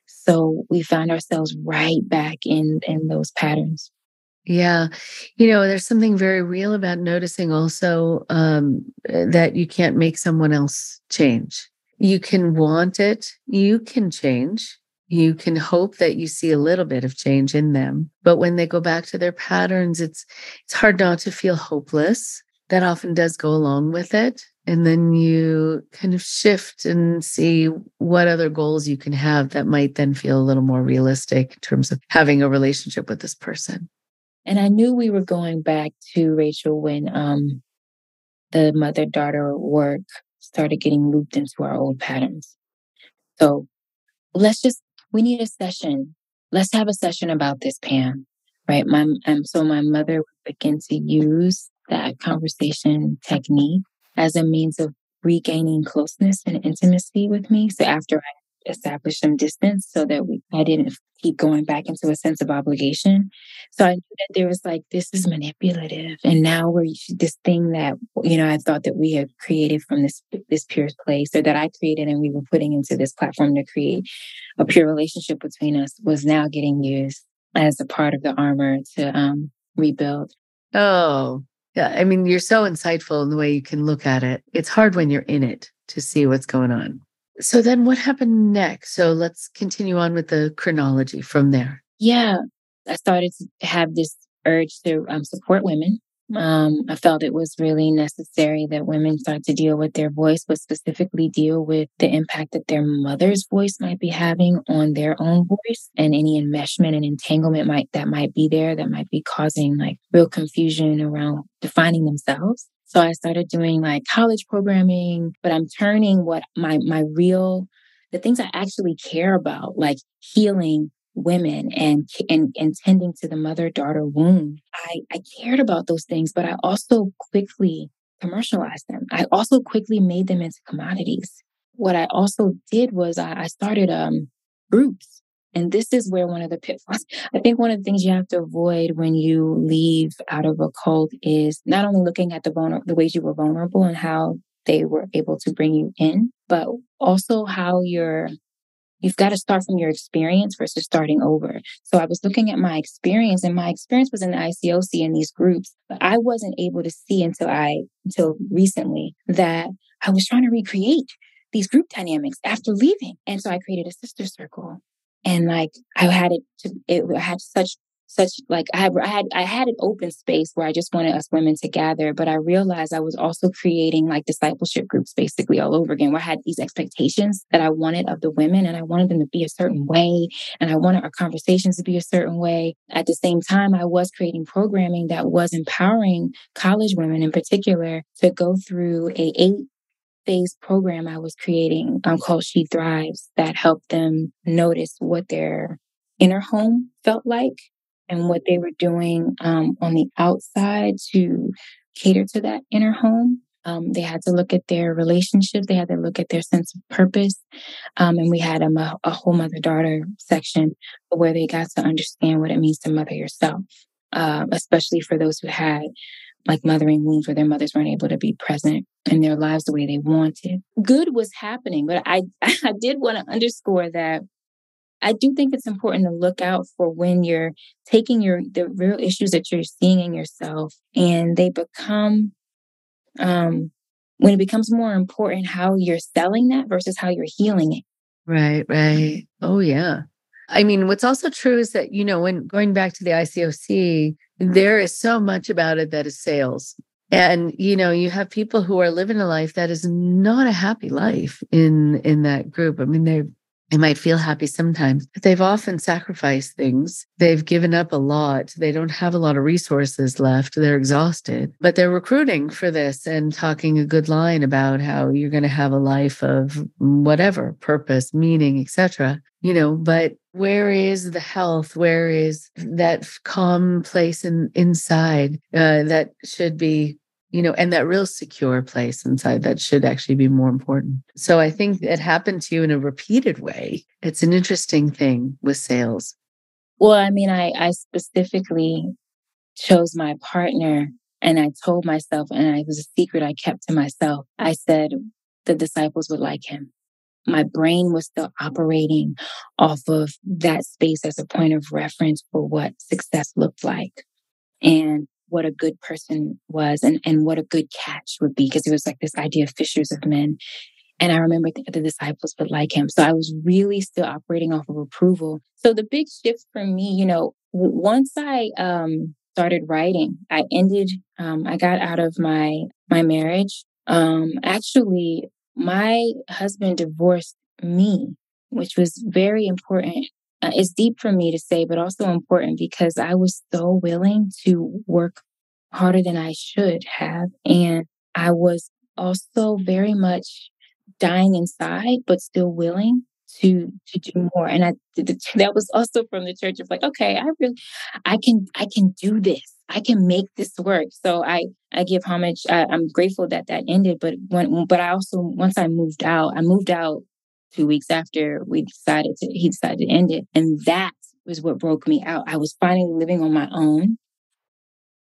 S3: So we found ourselves right back in in those patterns.
S2: Yeah. You know, there's something very real about noticing also um, that you can't make someone else change. You can want it, you can change, you can hope that you see a little bit of change in them but when they go back to their patterns it's it's hard not to feel hopeless. That often does go along with it and then you kind of shift and see what other goals you can have that might then feel a little more realistic in terms of having a relationship with this person.
S3: And i knew we were going back to rachel when um the mother daughter work started getting looped into our old patterns. So let's just we need a session. Let's have a session about this, Pam. Right. My um, so my mother would begin to use that conversation technique as a means of regaining closeness and intimacy with me. So after I establish some distance so that we I didn't keep going back into a sense of obligation. So I knew that there was like this is manipulative, and now we're this thing that you know I thought that we had created from this this pure place, or that I created, and we were putting into this platform to create a pure relationship between us was now getting used as a part of the armor to um, rebuild.
S2: Oh, yeah. I mean, you're so insightful in the way you can look at it. It's hard when you're in it to see what's going on. So then what happened next? So let's continue on with the chronology from there.
S3: Yeah. I started to have this urge to um, support women. Um, I felt it was really necessary that women start to deal with their voice, but specifically deal with the impact that their mother's voice might be having on their own voice and any enmeshment and entanglement might that might be there that might be causing like real confusion around defining themselves. So I started doing like college programming, but I'm turning what my my real the things I actually care about, like healing women and and, and tending to the mother daughter wound. I, I cared about those things, but I also quickly commercialized them. I also quickly made them into commodities. What I also did was I, I started um, groups. And this is where one of the pitfalls, I think one of the things you have to avoid when you leave out of a cult is not only looking at the vulner- the ways you were vulnerable and how they were able to bring you in, but also how you're You've got to start from your experience versus starting over. So I was looking at my experience and my experience was in the ICOC in these groups, but I wasn't able to see until I, until recently that I was trying to recreate these group dynamics after leaving. And so I created a sister circle and like I had it to, it had such such like I had I had I had an open space where I just wanted us women to gather, but I realized I was also creating like discipleship groups basically all over again, where I had these expectations that I wanted of the women and I wanted them to be a certain way and I wanted our conversations to be a certain way. At the same time, I was creating programming that was empowering college women in particular to go through a eight phase program I was creating um, called She Thrives that helped them notice what their inner home felt like and what they were doing um, on the outside to cater to that inner home. Um, they had to look at their relationships. They had to look at their sense of purpose. Um, and we had um, a, a whole mother daughter section where they got to understand what it means to mother yourself, uh, especially for those who had like mothering wounds where their mothers weren't able to be present in their lives the way they wanted. Good was happening, but I, I did want to underscore that I do think it's important to look out for when you're taking your the real issues that you're seeing in yourself and they become um when it becomes more important how you're selling that versus how you're healing it.
S2: Right, right. Oh yeah. I mean, what's also true is that, you know, when going back to the ICOC, there is so much about it that is sales. And you know, you have people who are living a life that is not a happy life in in that group. I mean, they're they might feel happy sometimes, but they've often sacrificed things. They've given up a lot. They don't have a lot of resources left. They're exhausted, but they're recruiting for this and talking a good line about how you're going to have a life of whatever purpose, meaning, etc. You know, but where is the health? Where is that calm place in, inside uh, that should be you know, and that real secure place inside that should actually be more important. So I think it mm-hmm. happened to you in a repeated way. It's an interesting thing with sales.
S3: Well, I mean, I, I specifically chose my partner and I told myself, and it was a secret I kept to myself. I said the disciples would like him. My brain was still operating off of that space as a point of reference for what success looked like. And what a good person was and, and what a good catch would be because it was like this idea of fishers of men. And I remember the, the disciples would like him. So I was really still operating off of approval. So the big shift for me, you know, once I um, started writing, I ended, um, I got out of my my marriage. Um, actually, my husband divorced me, which was very important uh, it's deep for me to say, but also important because I was so willing to work harder than I should have. And I was also very much dying inside, but still willing to to do more. And I that was also from the church of like, okay, I really, I can I can do this. I can make this work. So I I give homage. I, I'm grateful that that ended. But when but I also once I moved out, I moved out two weeks after we decided to, he decided to end it. And that was what broke me out. I was finally living on my own.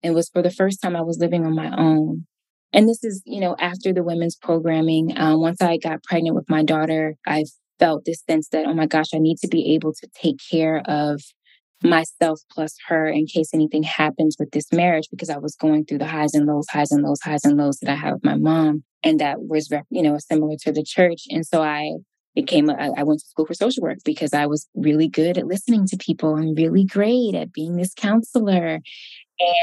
S3: It was for the first time I was living on my own. And this is, you know, after the women's programming. Um, once I got pregnant with my daughter, I felt this sense that, oh my gosh, I need to be able to take care of myself plus her in case anything happens with this marriage because I was going through the highs and lows, highs and lows, highs and lows that I have with my mom. And that was, you know, similar to the church. And so I became a, I went to school for social work because I was really good at listening to people and really great at being this counselor.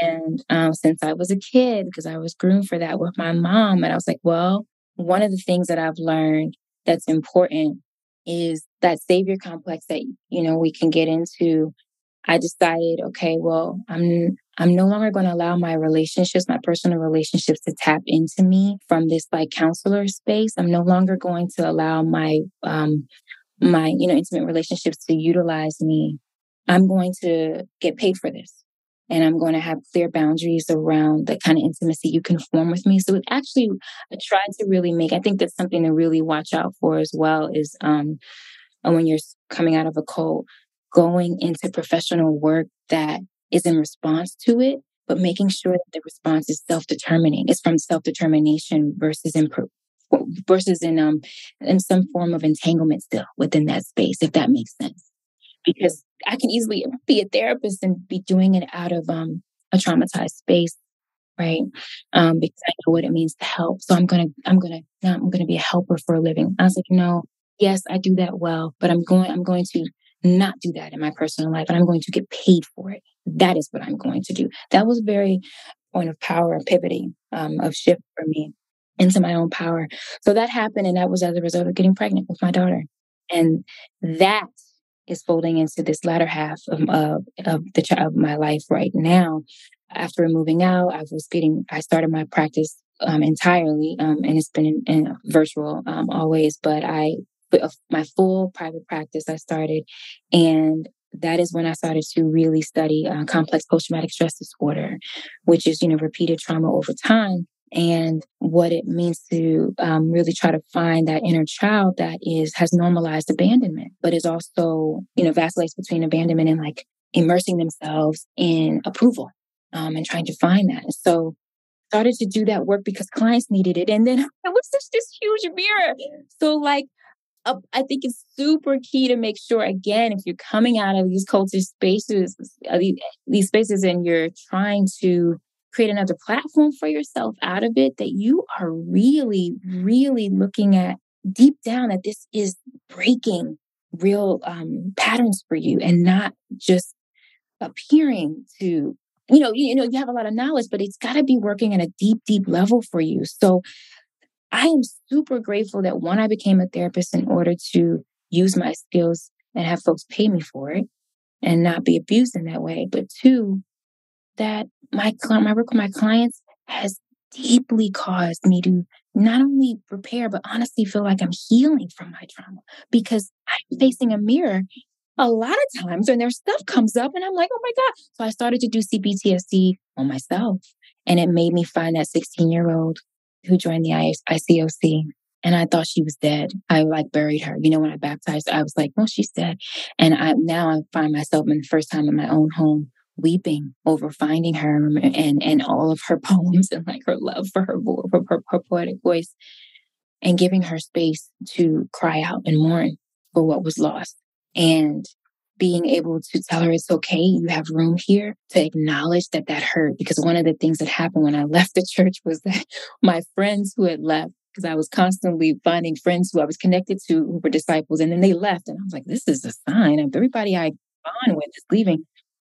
S3: And um, since I was a kid, because I was groomed for that with my mom, and I was like, well, one of the things that I've learned that's important is that savior complex that you know we can get into. I decided, okay, well, I'm I'm no longer going to allow my relationships, my personal relationships to tap into me from this like counselor space. I'm no longer going to allow my um my, you know, intimate relationships to utilize me. I'm going to get paid for this. And I'm going to have clear boundaries around the kind of intimacy you can form with me. So it actually I tried to really make, I think that's something to really watch out for as well is um when you're coming out of a cult, going into professional work that is in response to it, but making sure that the response is self-determining. It's from self-determination versus in versus in um in some form of entanglement still within that space, if that makes sense. Because I can easily be a therapist and be doing it out of um a traumatized space, right? Um, because I know what it means to help. So I'm gonna I'm gonna now I'm gonna be a helper for a living. I was like, no, yes, I do that well, but I'm going I'm going to not do that in my personal life and I'm going to get paid for it. That is what I'm going to do. That was very point of power and pivoting um, of shift for me into my own power. So that happened, and that was as a result of getting pregnant with my daughter. And that is folding into this latter half of, of the of my life right now. After moving out, I was getting. I started my practice um, entirely, um, and it's been in, in virtual um, always. But I, my full private practice, I started, and that is when I started to really study uh, complex post traumatic stress disorder, which is, you know, repeated trauma over time and what it means to um, really try to find that inner child that is has normalized abandonment, but is also, you know, vacillates between abandonment and like immersing themselves in approval um, and trying to find that. So started to do that work because clients needed it. And then it was just this huge mirror. So like I think it's super key to make sure, again, if you're coming out of these culture spaces, uh, these, these spaces, and you're trying to create another platform for yourself out of it, that you are really, really looking at deep down that this is breaking real um, patterns for you and not just appearing to you know you, you know you have a lot of knowledge but it's got to be working at a deep deep level for you. So I am super grateful that one, I became a therapist in order to use my skills and have folks pay me for it and not be abused in that way. But two, that my my work with my clients has deeply caused me to not only prepare, but honestly feel like I'm healing from my trauma because I'm facing a mirror a lot of times when their stuff comes up and I'm like, oh my God. So I started to do CPTSD on myself. And it made me find that 16 year old who joined the ICOC. And I thought she was dead. I like buried her. You know, when I baptized, I was like, "Oh, she's dead." And I now I find myself in the first time in my own home weeping over finding her and and all of her poems and like her love for her for her, her poetic voice, and giving her space to cry out and mourn for what was lost. And being able to tell her it's okay, you have room here to acknowledge that that hurt. Because one of the things that happened when I left the church was that my friends who had left, because I was constantly finding friends who I was connected to who were disciples, and then they left. And I was like, this is a sign of everybody I bond with is leaving.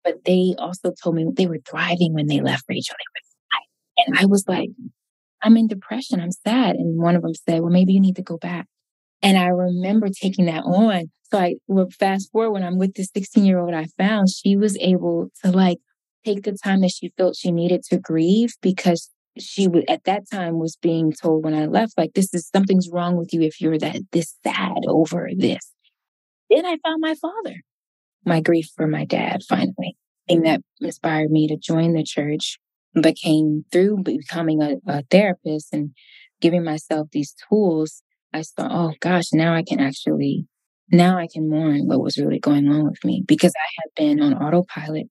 S3: But they also told me they were thriving when they left Rachel. And I was like, I'm in depression. I'm sad. And one of them said, well, maybe you need to go back. And I remember taking that on so I would fast forward when I'm with this 16 year old I found, she was able to like take the time that she felt she needed to grieve because she would at that time was being told when I left, like, this is something's wrong with you if you're that this sad over this. Then I found my father, my grief for my dad finally. And that inspired me to join the church, became through becoming a, a therapist and giving myself these tools. I thought, oh gosh, now I can actually now I can mourn what was really going on with me because I had been on autopilot.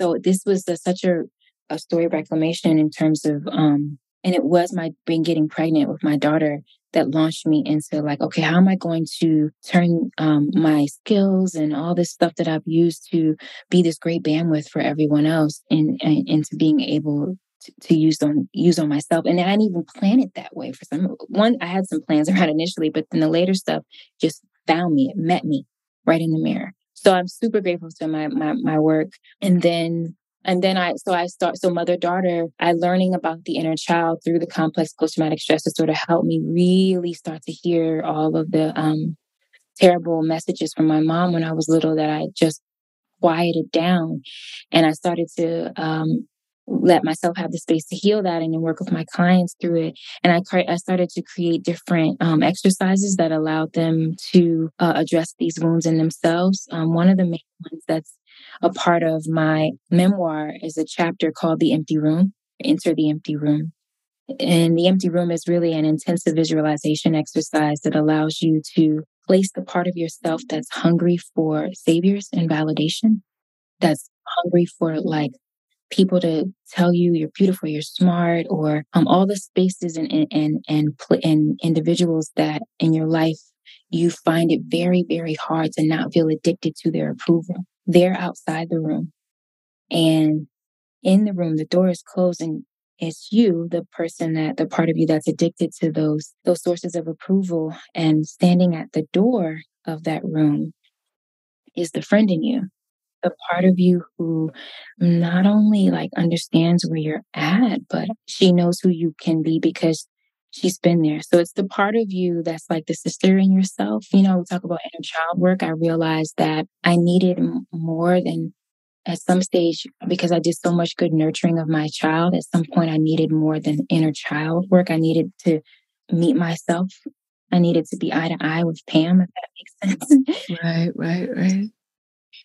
S3: So this was a, such a, a story of reclamation in terms of, um, and it was my being getting pregnant with my daughter that launched me into like, okay, how am I going to turn um, my skills and all this stuff that I've used to be this great bandwidth for everyone else and, into being able to, to, use on use on myself. And I didn't even plan it that way for some one, I had some plans around initially, but then the later stuff just found me, it met me right in the mirror. So I'm super grateful to my my my work. And then and then I so I start so mother daughter, I learning about the inner child through the complex post traumatic stress disorder helped me really start to hear all of the um terrible messages from my mom when I was little that I just quieted down and I started to um let myself have the space to heal that and then work with my clients through it. And I, I started to create different um, exercises that allowed them to uh, address these wounds in themselves. Um, one of the main ones that's a part of my memoir is a chapter called The Empty Room, Enter the Empty Room. And the empty room is really an intensive visualization exercise that allows you to place the part of yourself that's hungry for saviors and validation, that's hungry for like people to tell you you're beautiful, you're smart, or um, all the spaces and and and and, and individuals that in your life you find it very very hard to not feel addicted to their approval. They're outside the room, and in the room the door is closed and it's you the person that the part of you that's addicted to those those sources of approval. And standing at the door of that room is the friend in you the part of you who not only like understands where you're at, but she knows who you can be because she's been there. So it's the part of you that's like the sister in yourself. You know, we talk about inner child work. I realized that I needed more than at some stage because I did so much good nurturing of my child. At some point, I needed more than inner child work. I needed to meet myself. I needed to be eye to eye with Pam, if that makes
S4: sense. right, right, right.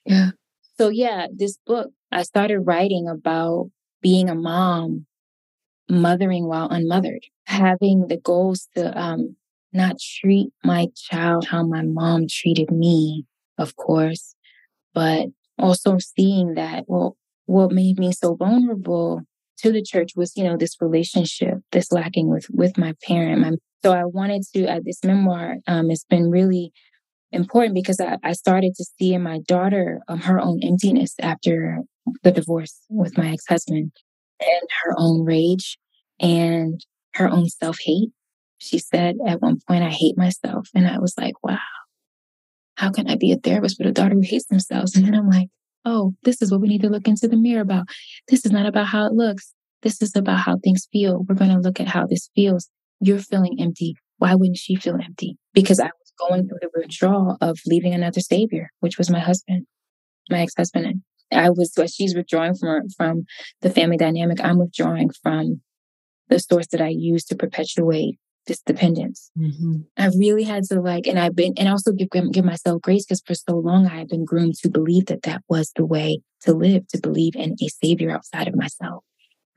S4: Yeah.
S3: So, yeah, this book, I started writing about being a mom, mothering while unmothered, having the goals to um, not treat my child how my mom treated me, of course, but also seeing that, well, what made me so vulnerable to the church was, you know, this relationship, this lacking with with my parent. My, so I wanted to. Uh, this memoir um, has been really important because I, I started to see in my daughter um, her own emptiness after the divorce with my ex husband and her own rage and her own self hate. She said at one point, I hate myself. And I was like, wow, how can I be a therapist with a daughter who hates themselves? And then I'm like, oh, this is what we need to look into the mirror about. This is not about how it looks. This is about how things feel. We're going to look at how this feels. You're feeling empty. Why wouldn't she feel empty? Because I going through the withdrawal of leaving another savior, which was my husband, my ex-husband. I was, she's withdrawing from from the family dynamic. I'm withdrawing from the source that I use to perpetuate this dependence. Mm-hmm. I really had to like, and I've been, and also give give myself grace because for so long I had been groomed to believe that that was the way to live, to believe in a savior outside of myself.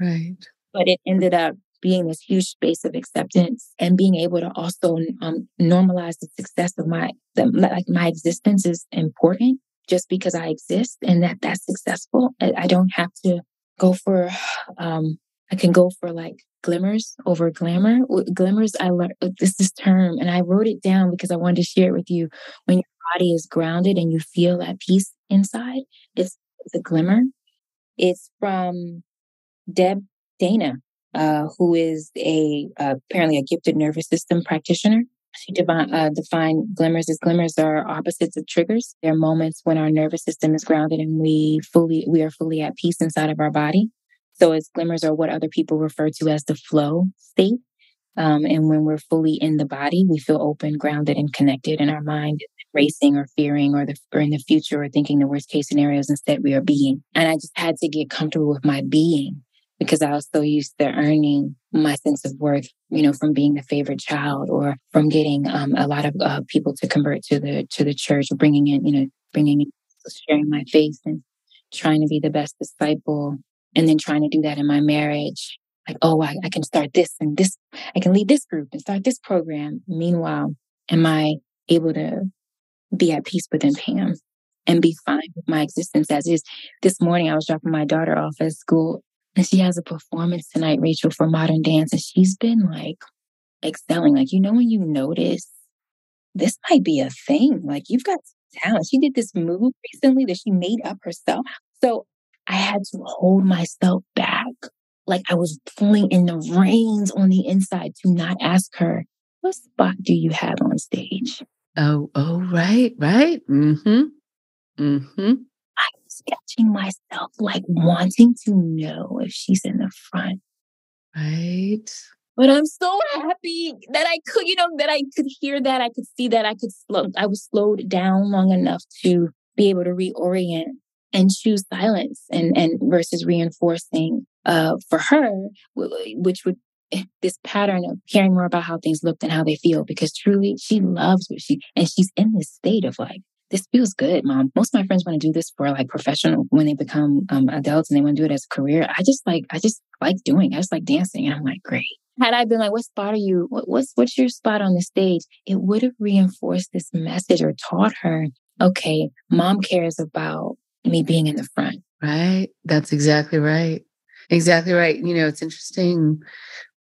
S4: Right.
S3: But it ended up being this huge space of acceptance and being able to also um, normalize the success of my the, like my existence is important just because I exist and that that's successful. I don't have to go for um, I can go for like glimmers over glamour. Glimmers, I learned uh, this is term, and I wrote it down because I wanted to share it with you. When your body is grounded and you feel at peace inside, it's, a glimmer. It's from Deb Dana, uh, who is a uh, apparently a gifted nervous system practitioner. She defined, uh, defined glimmers as glimmers are opposites of triggers. They're moments when our nervous system is grounded and we fully we are fully at peace inside of our body. So as glimmers are what other people refer to as the flow state. Um, and when we're fully in the body, we feel open, grounded, and connected, and our mind racing or fearing or the or in the future or thinking the worst case scenarios. Instead, we are being. And I just had to get comfortable with my being because I was so used to earning my sense of worth, you know, from being the favorite child or from getting um, a lot of uh, people to convert to the to the church, or bringing in, you know, bringing in, sharing my faith and trying to be the best disciple, and then trying to do that in my marriage. Like, oh, I, I can start this and this, I can lead this group and start this program. Meanwhile, am I able to be at peace within Pam and be fine with my existence as is? This morning, I was dropping my daughter off at school and she has a performance tonight, Rachel, for modern dance. And she's been like excelling. Like, you know, when you notice this might be a thing, like you've got talent. She did this move recently that she made up herself. So I had to hold myself back. Like I was pulling in the reins on the inside to not ask her, what spot do you have on stage?
S2: Oh, oh, right, right. Mm-hmm. Mm-hmm.
S3: Catching myself like wanting to know if she's in the front.
S2: Right.
S3: But I'm so happy that I could, you know, that I could hear that. I could see that. I could slow, I was slowed down long enough to be able to reorient and choose silence and, and versus reinforcing uh, for her, which would this pattern of hearing more about how things look than how they feel because truly she loves what she and she's in this state of like this feels good mom. Most of my friends want to do this for like professional when they become um, adults and they want to do it as a career. I just like i just like doing i just like dancing and i'm like great. Had i been like what spot are you what, what's what's your spot on the stage? It would have reinforced this message or taught her okay mom cares about me being in the front.
S2: Right. That's exactly right. Exactly right. You know it's interesting.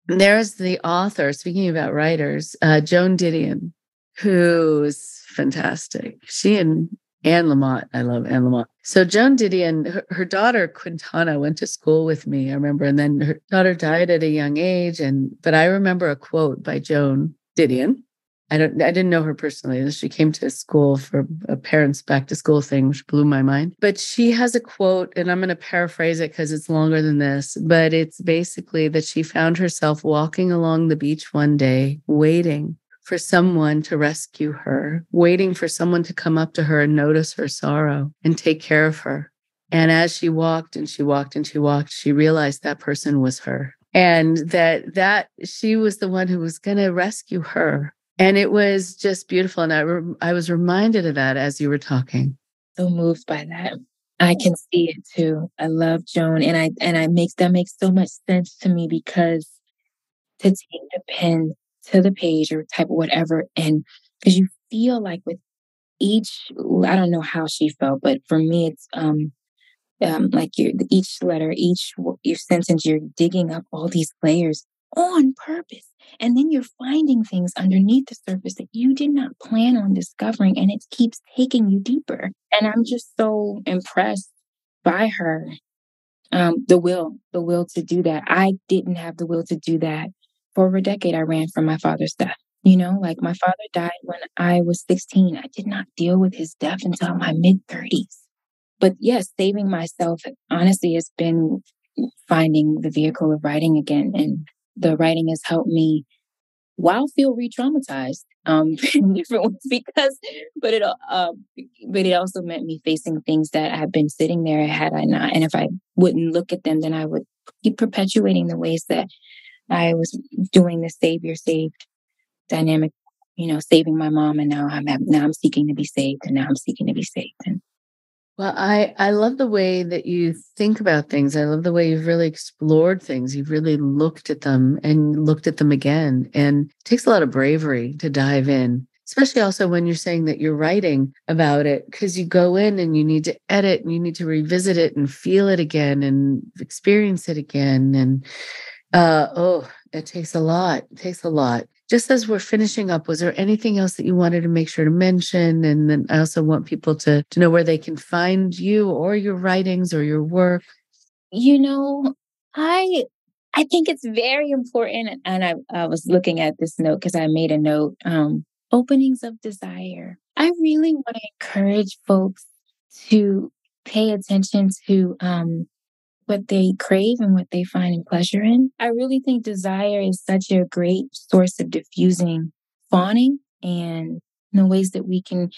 S2: There's the author, speaking about writers, uh, Joan Didion, who's fantastic. She and Anne Lamott, I love Anne Lamott. So Joan Didion, her, her, daughter Quintana went to school with me, I remember, and then her daughter died at a young age. And but I remember a quote by Joan Didion I don't I didn't know her personally. She came to school for a parents back to school thing, which blew my mind. But she has a quote, and I'm going to paraphrase it because it's longer than this. But it's basically that she found herself walking along the beach one day, waiting for someone to rescue her, waiting for someone to come up to her and notice her sorrow and take care of her. And as she walked and she walked and she walked, she realized that person was her and that that she was the one who was going to rescue her and it was just beautiful. And I, re- I was reminded of that as you were talking.
S3: So moved by that. I can see it too. I love Joan, and I and I makes that makes so much sense to me because to take the pen to the page or type whatever, and because you feel like with each, I don't know how she felt, but for me, it's um, um like your each letter, each your sentence, you're digging up all these layers on purpose. And then you're finding things underneath the surface that you did not plan on discovering, and it keeps taking you deeper. And I'm just so impressed by her. Um, the will, the will to do that. I didn't have the will to do that. For over a decade, I ran from my father's death. You know, like my father died when I was 16. I did not deal with his death until my mid 30s. But yes, saving myself honestly has been finding the vehicle of writing again and the writing has helped me while feel re-traumatized um in different ways because but it uh but it also meant me facing things that have been sitting there had I not and if I wouldn't look at them then I would keep perpetuating the ways that I was doing the savior saved dynamic you know saving my mom and now I'm now I'm seeking to be saved and now I'm seeking to be saved and
S2: well, I, I love the way that you think about things. I love the way you've really explored things. You've really looked at them and looked at them again. And it takes a lot of bravery to dive in, especially also when you're saying that you're writing about it, because you go in and you need to edit and you need to revisit it and feel it again and experience it again. And uh, oh, it takes a lot. It takes a lot just as we're finishing up, was there anything else that you wanted to make sure to mention? And then I also want people to, to know where they can find you or your writings or your work.
S3: You know, I I think it's very important. And I, I was looking at this note because I made a note. Um, openings of desire. I really want to encourage folks to pay attention to um, what they crave and what they find pleasure in. I really think desire is such a great source of diffusing fawning and the ways that we can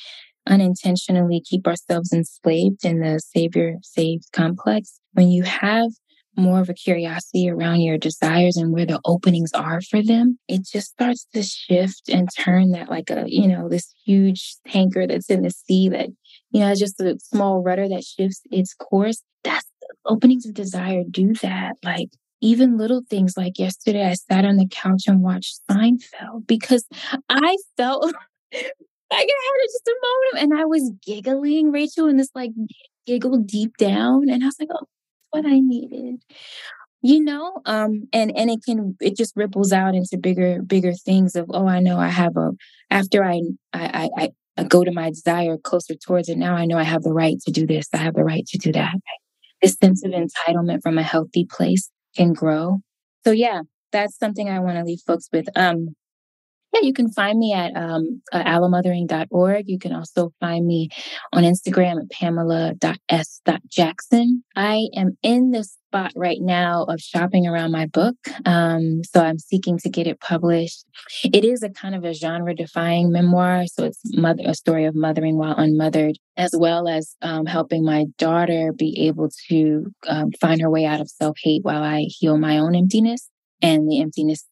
S3: unintentionally keep ourselves enslaved in the savior saved complex. When you have more of a curiosity around your desires and where the openings are for them, it just starts to shift and turn that like a, you know, this huge tanker that's in the sea that, you know, just a small rudder that shifts its course. That's openings of desire do that. Like even little things like yesterday, I sat on the couch and watched Seinfeld because I felt like I had just a moment and I was giggling, Rachel, and this like giggle deep down. And I was like, oh, what I needed. You know, um, and and it can it just ripples out into bigger bigger things of oh I know I have a after I I I, I go to my desire closer towards it now I know I have the right to do this I have the right to do that this sense of entitlement from a healthy place can grow. So yeah, that's something I want to leave folks with. Um, yeah, you can find me at um, uh, alomothering.org. You can also find me on Instagram at pamela.s.jackson. I am in this spot right now of shopping around my book. Um, so I'm seeking to get it published. It is a kind of a genre defying memoir. So it's mother, a story of mothering while unmothered, as well as um, helping my daughter be able to um, find her way out of self hate while I heal my own emptiness and the emptiness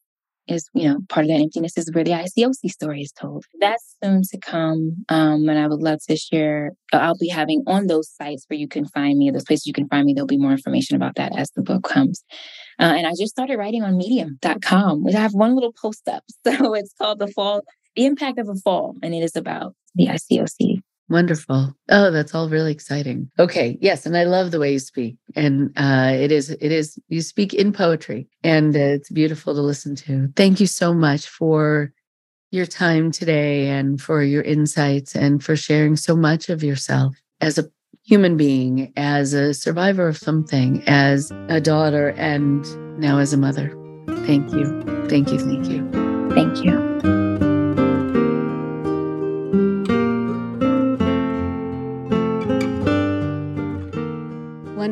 S3: is, you know, part of that emptiness is where the ICOC story is told. That's soon to come. Um, and I would love to share, uh, I'll be having on those sites where you can find me, those places you can find me, there'll be more information about that as the book comes. Uh, and I just started writing on medium.com, which I have one little post up. So it's called The Fall, The Impact of a Fall. And it is about the ICOC
S4: Wonderful. Oh, that's all really exciting. Okay. Yes. And I love the way you speak. And uh, it is, it is, you speak in poetry and uh, it's beautiful to listen to. Thank you so much for your time today and for your insights and for sharing so much of yourself as a human being, as a survivor of something, as a daughter, and now as a mother. Thank you. Thank you. Thank you.
S3: Thank you.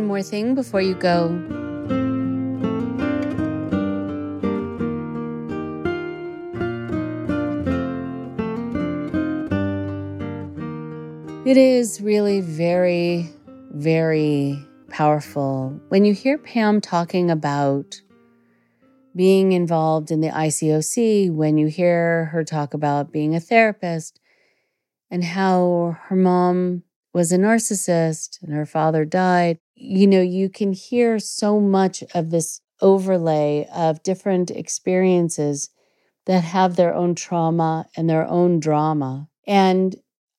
S2: More thing before you go. It is really very, very powerful when you hear Pam talking about being involved in the ICOC, when you hear her talk about being a therapist and how her mom was a narcissist and her father died you know, you can hear so much of this overlay of different experiences that have their own trauma and their own drama. And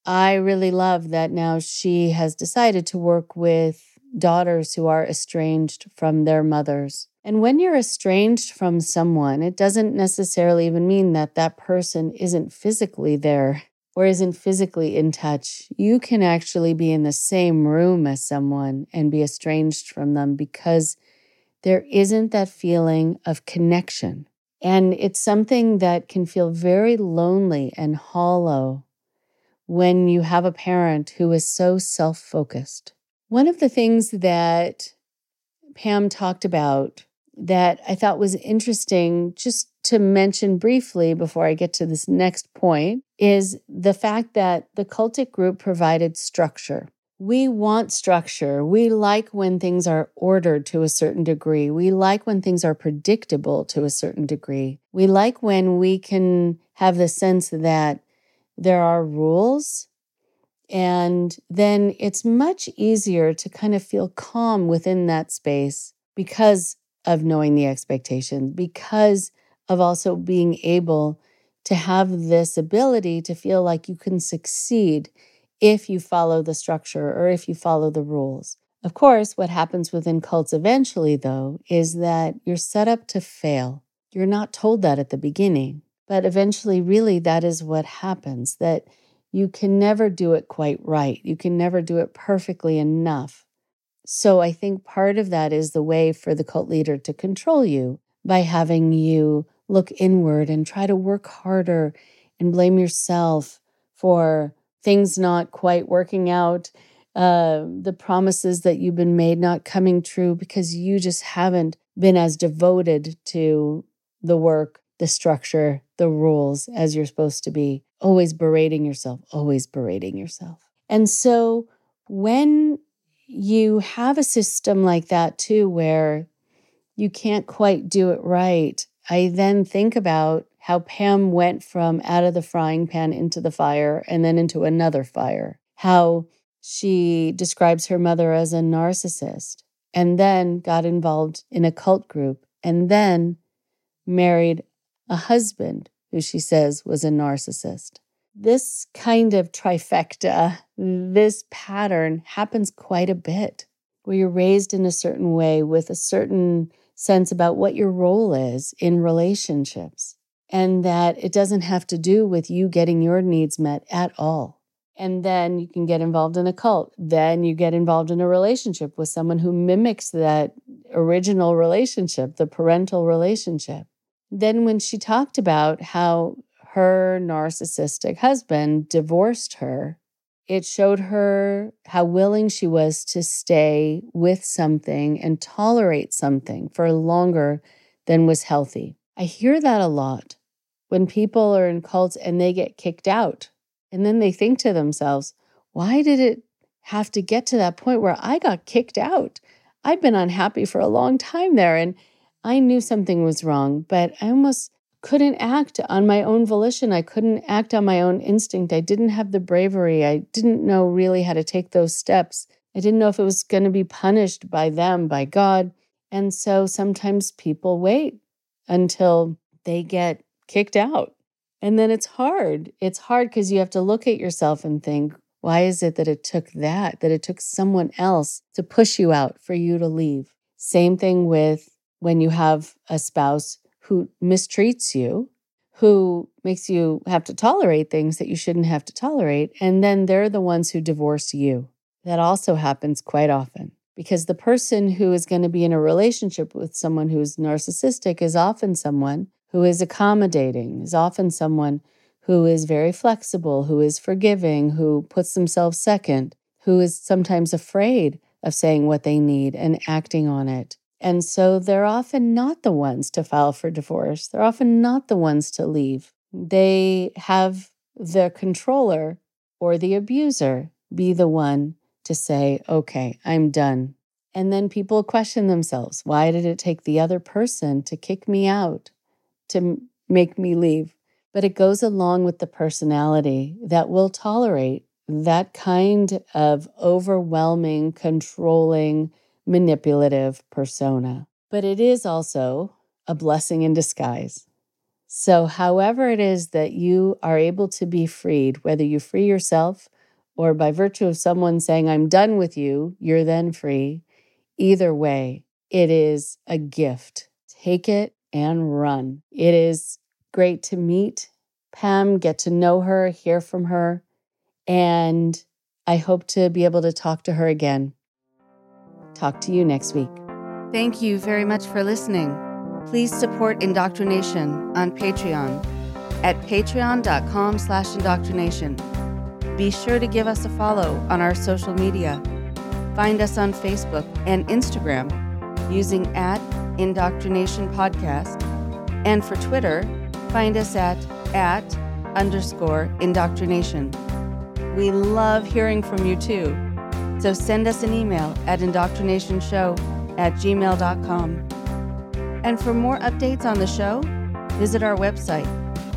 S2: I really love that now she has decided to work with daughters who are estranged from their mothers. And when you're estranged from someone, it doesn't necessarily even mean that that person isn't physically there or isn't physically in touch, you can actually be in the same room as someone and be estranged from them because there isn't that feeling of connection. And it's something that can feel very lonely and hollow when you have a parent who is so self focused. One of the things that Pam talked about that I thought was interesting, just to mention briefly before I get to this next point, is the fact that the cultic group provided structure. We want structure. We like when things are ordered to a certain degree. We like when things are predictable to a certain degree. We like when we can have the sense that there are rules. And then it's much easier to kind of feel calm within that space because of knowing the expectations, because of also being able to have this ability to feel like you can succeed if you follow the structure or if you follow the rules. Of course, what happens within cults eventually, though, is that you're set up to fail. You're not told that at the beginning, but eventually, really, that is what happens that you can never do it quite right. You can never do it perfectly enough. So, I think part of that is the way for the cult leader to control you by having you look inward and try to work harder and blame yourself for things not quite working out, uh, the promises that you've been made not coming true because you just haven't been as devoted to the work, the structure, the rules as you're supposed to be. Always berating yourself, always berating yourself. And so when you have a system like that too, where you can't quite do it right, I then think about how Pam went from out of the frying pan into the fire and then into another fire. How she describes her mother as a narcissist and then got involved in a cult group and then married a husband who she says was a narcissist. This kind of trifecta, this pattern happens quite a bit where you're raised in a certain way with a certain sense about what your role is in relationships, and that it doesn't have to do with you getting your needs met at all. And then you can get involved in a cult. Then you get involved in a relationship with someone who mimics that original relationship, the parental relationship. Then, when she talked about how her narcissistic husband divorced her, it showed her how willing she was to stay with something and tolerate something for longer than was healthy. I hear that a lot when people are in cults and they get kicked out. And then they think to themselves, why did it have to get to that point where I got kicked out? I've been unhappy for a long time there and I knew something was wrong, but I almost couldn't act on my own volition. I couldn't act on my own instinct. I didn't have the bravery. I didn't know really how to take those steps. I didn't know if it was going to be punished by them, by God. And so sometimes people wait until they get kicked out. And then it's hard. It's hard because you have to look at yourself and think, why is it that it took that, that it took someone else to push you out for you to leave? Same thing with when you have a spouse who mistreats you, who makes you have to tolerate things that you shouldn't have to tolerate. And then they're the ones who divorce you. That also happens quite often because the person who is going to be in a relationship with someone who's narcissistic is often someone who is accommodating, is often someone who is very flexible, who is forgiving, who puts themselves second, who is sometimes afraid of saying what they need and acting on it. And so they're often not the ones to file for divorce. They're often not the ones to leave. They have the controller or the abuser be the one to say, okay, I'm done. And then people question themselves why did it take the other person to kick me out, to make me leave? But it goes along with the personality that will tolerate that kind of overwhelming, controlling, manipulative persona. But it is also a blessing in disguise. So, however, it is that you are able to be freed, whether you free yourself or by virtue of someone saying, I'm done with you, you're then free. Either way, it is a gift. Take it and run. It is great to meet Pam, get to know her, hear from her, and I hope to be able to talk to her again. Talk to you next week.
S5: Thank you very much for listening. Please support Indoctrination on Patreon at patreon.com slash indoctrination. Be sure to give us a follow on our social media. Find us on Facebook and Instagram using at Indoctrination Podcast. And for Twitter, find us at at underscore indoctrination. We love hearing from you too. So send us an email at indoctrinationshow at gmail.com. And for more updates on the show, visit our website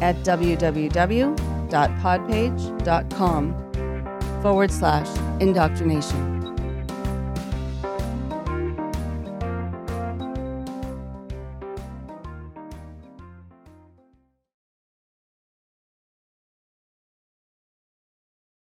S5: at www.podpage.com forward slash indoctrination.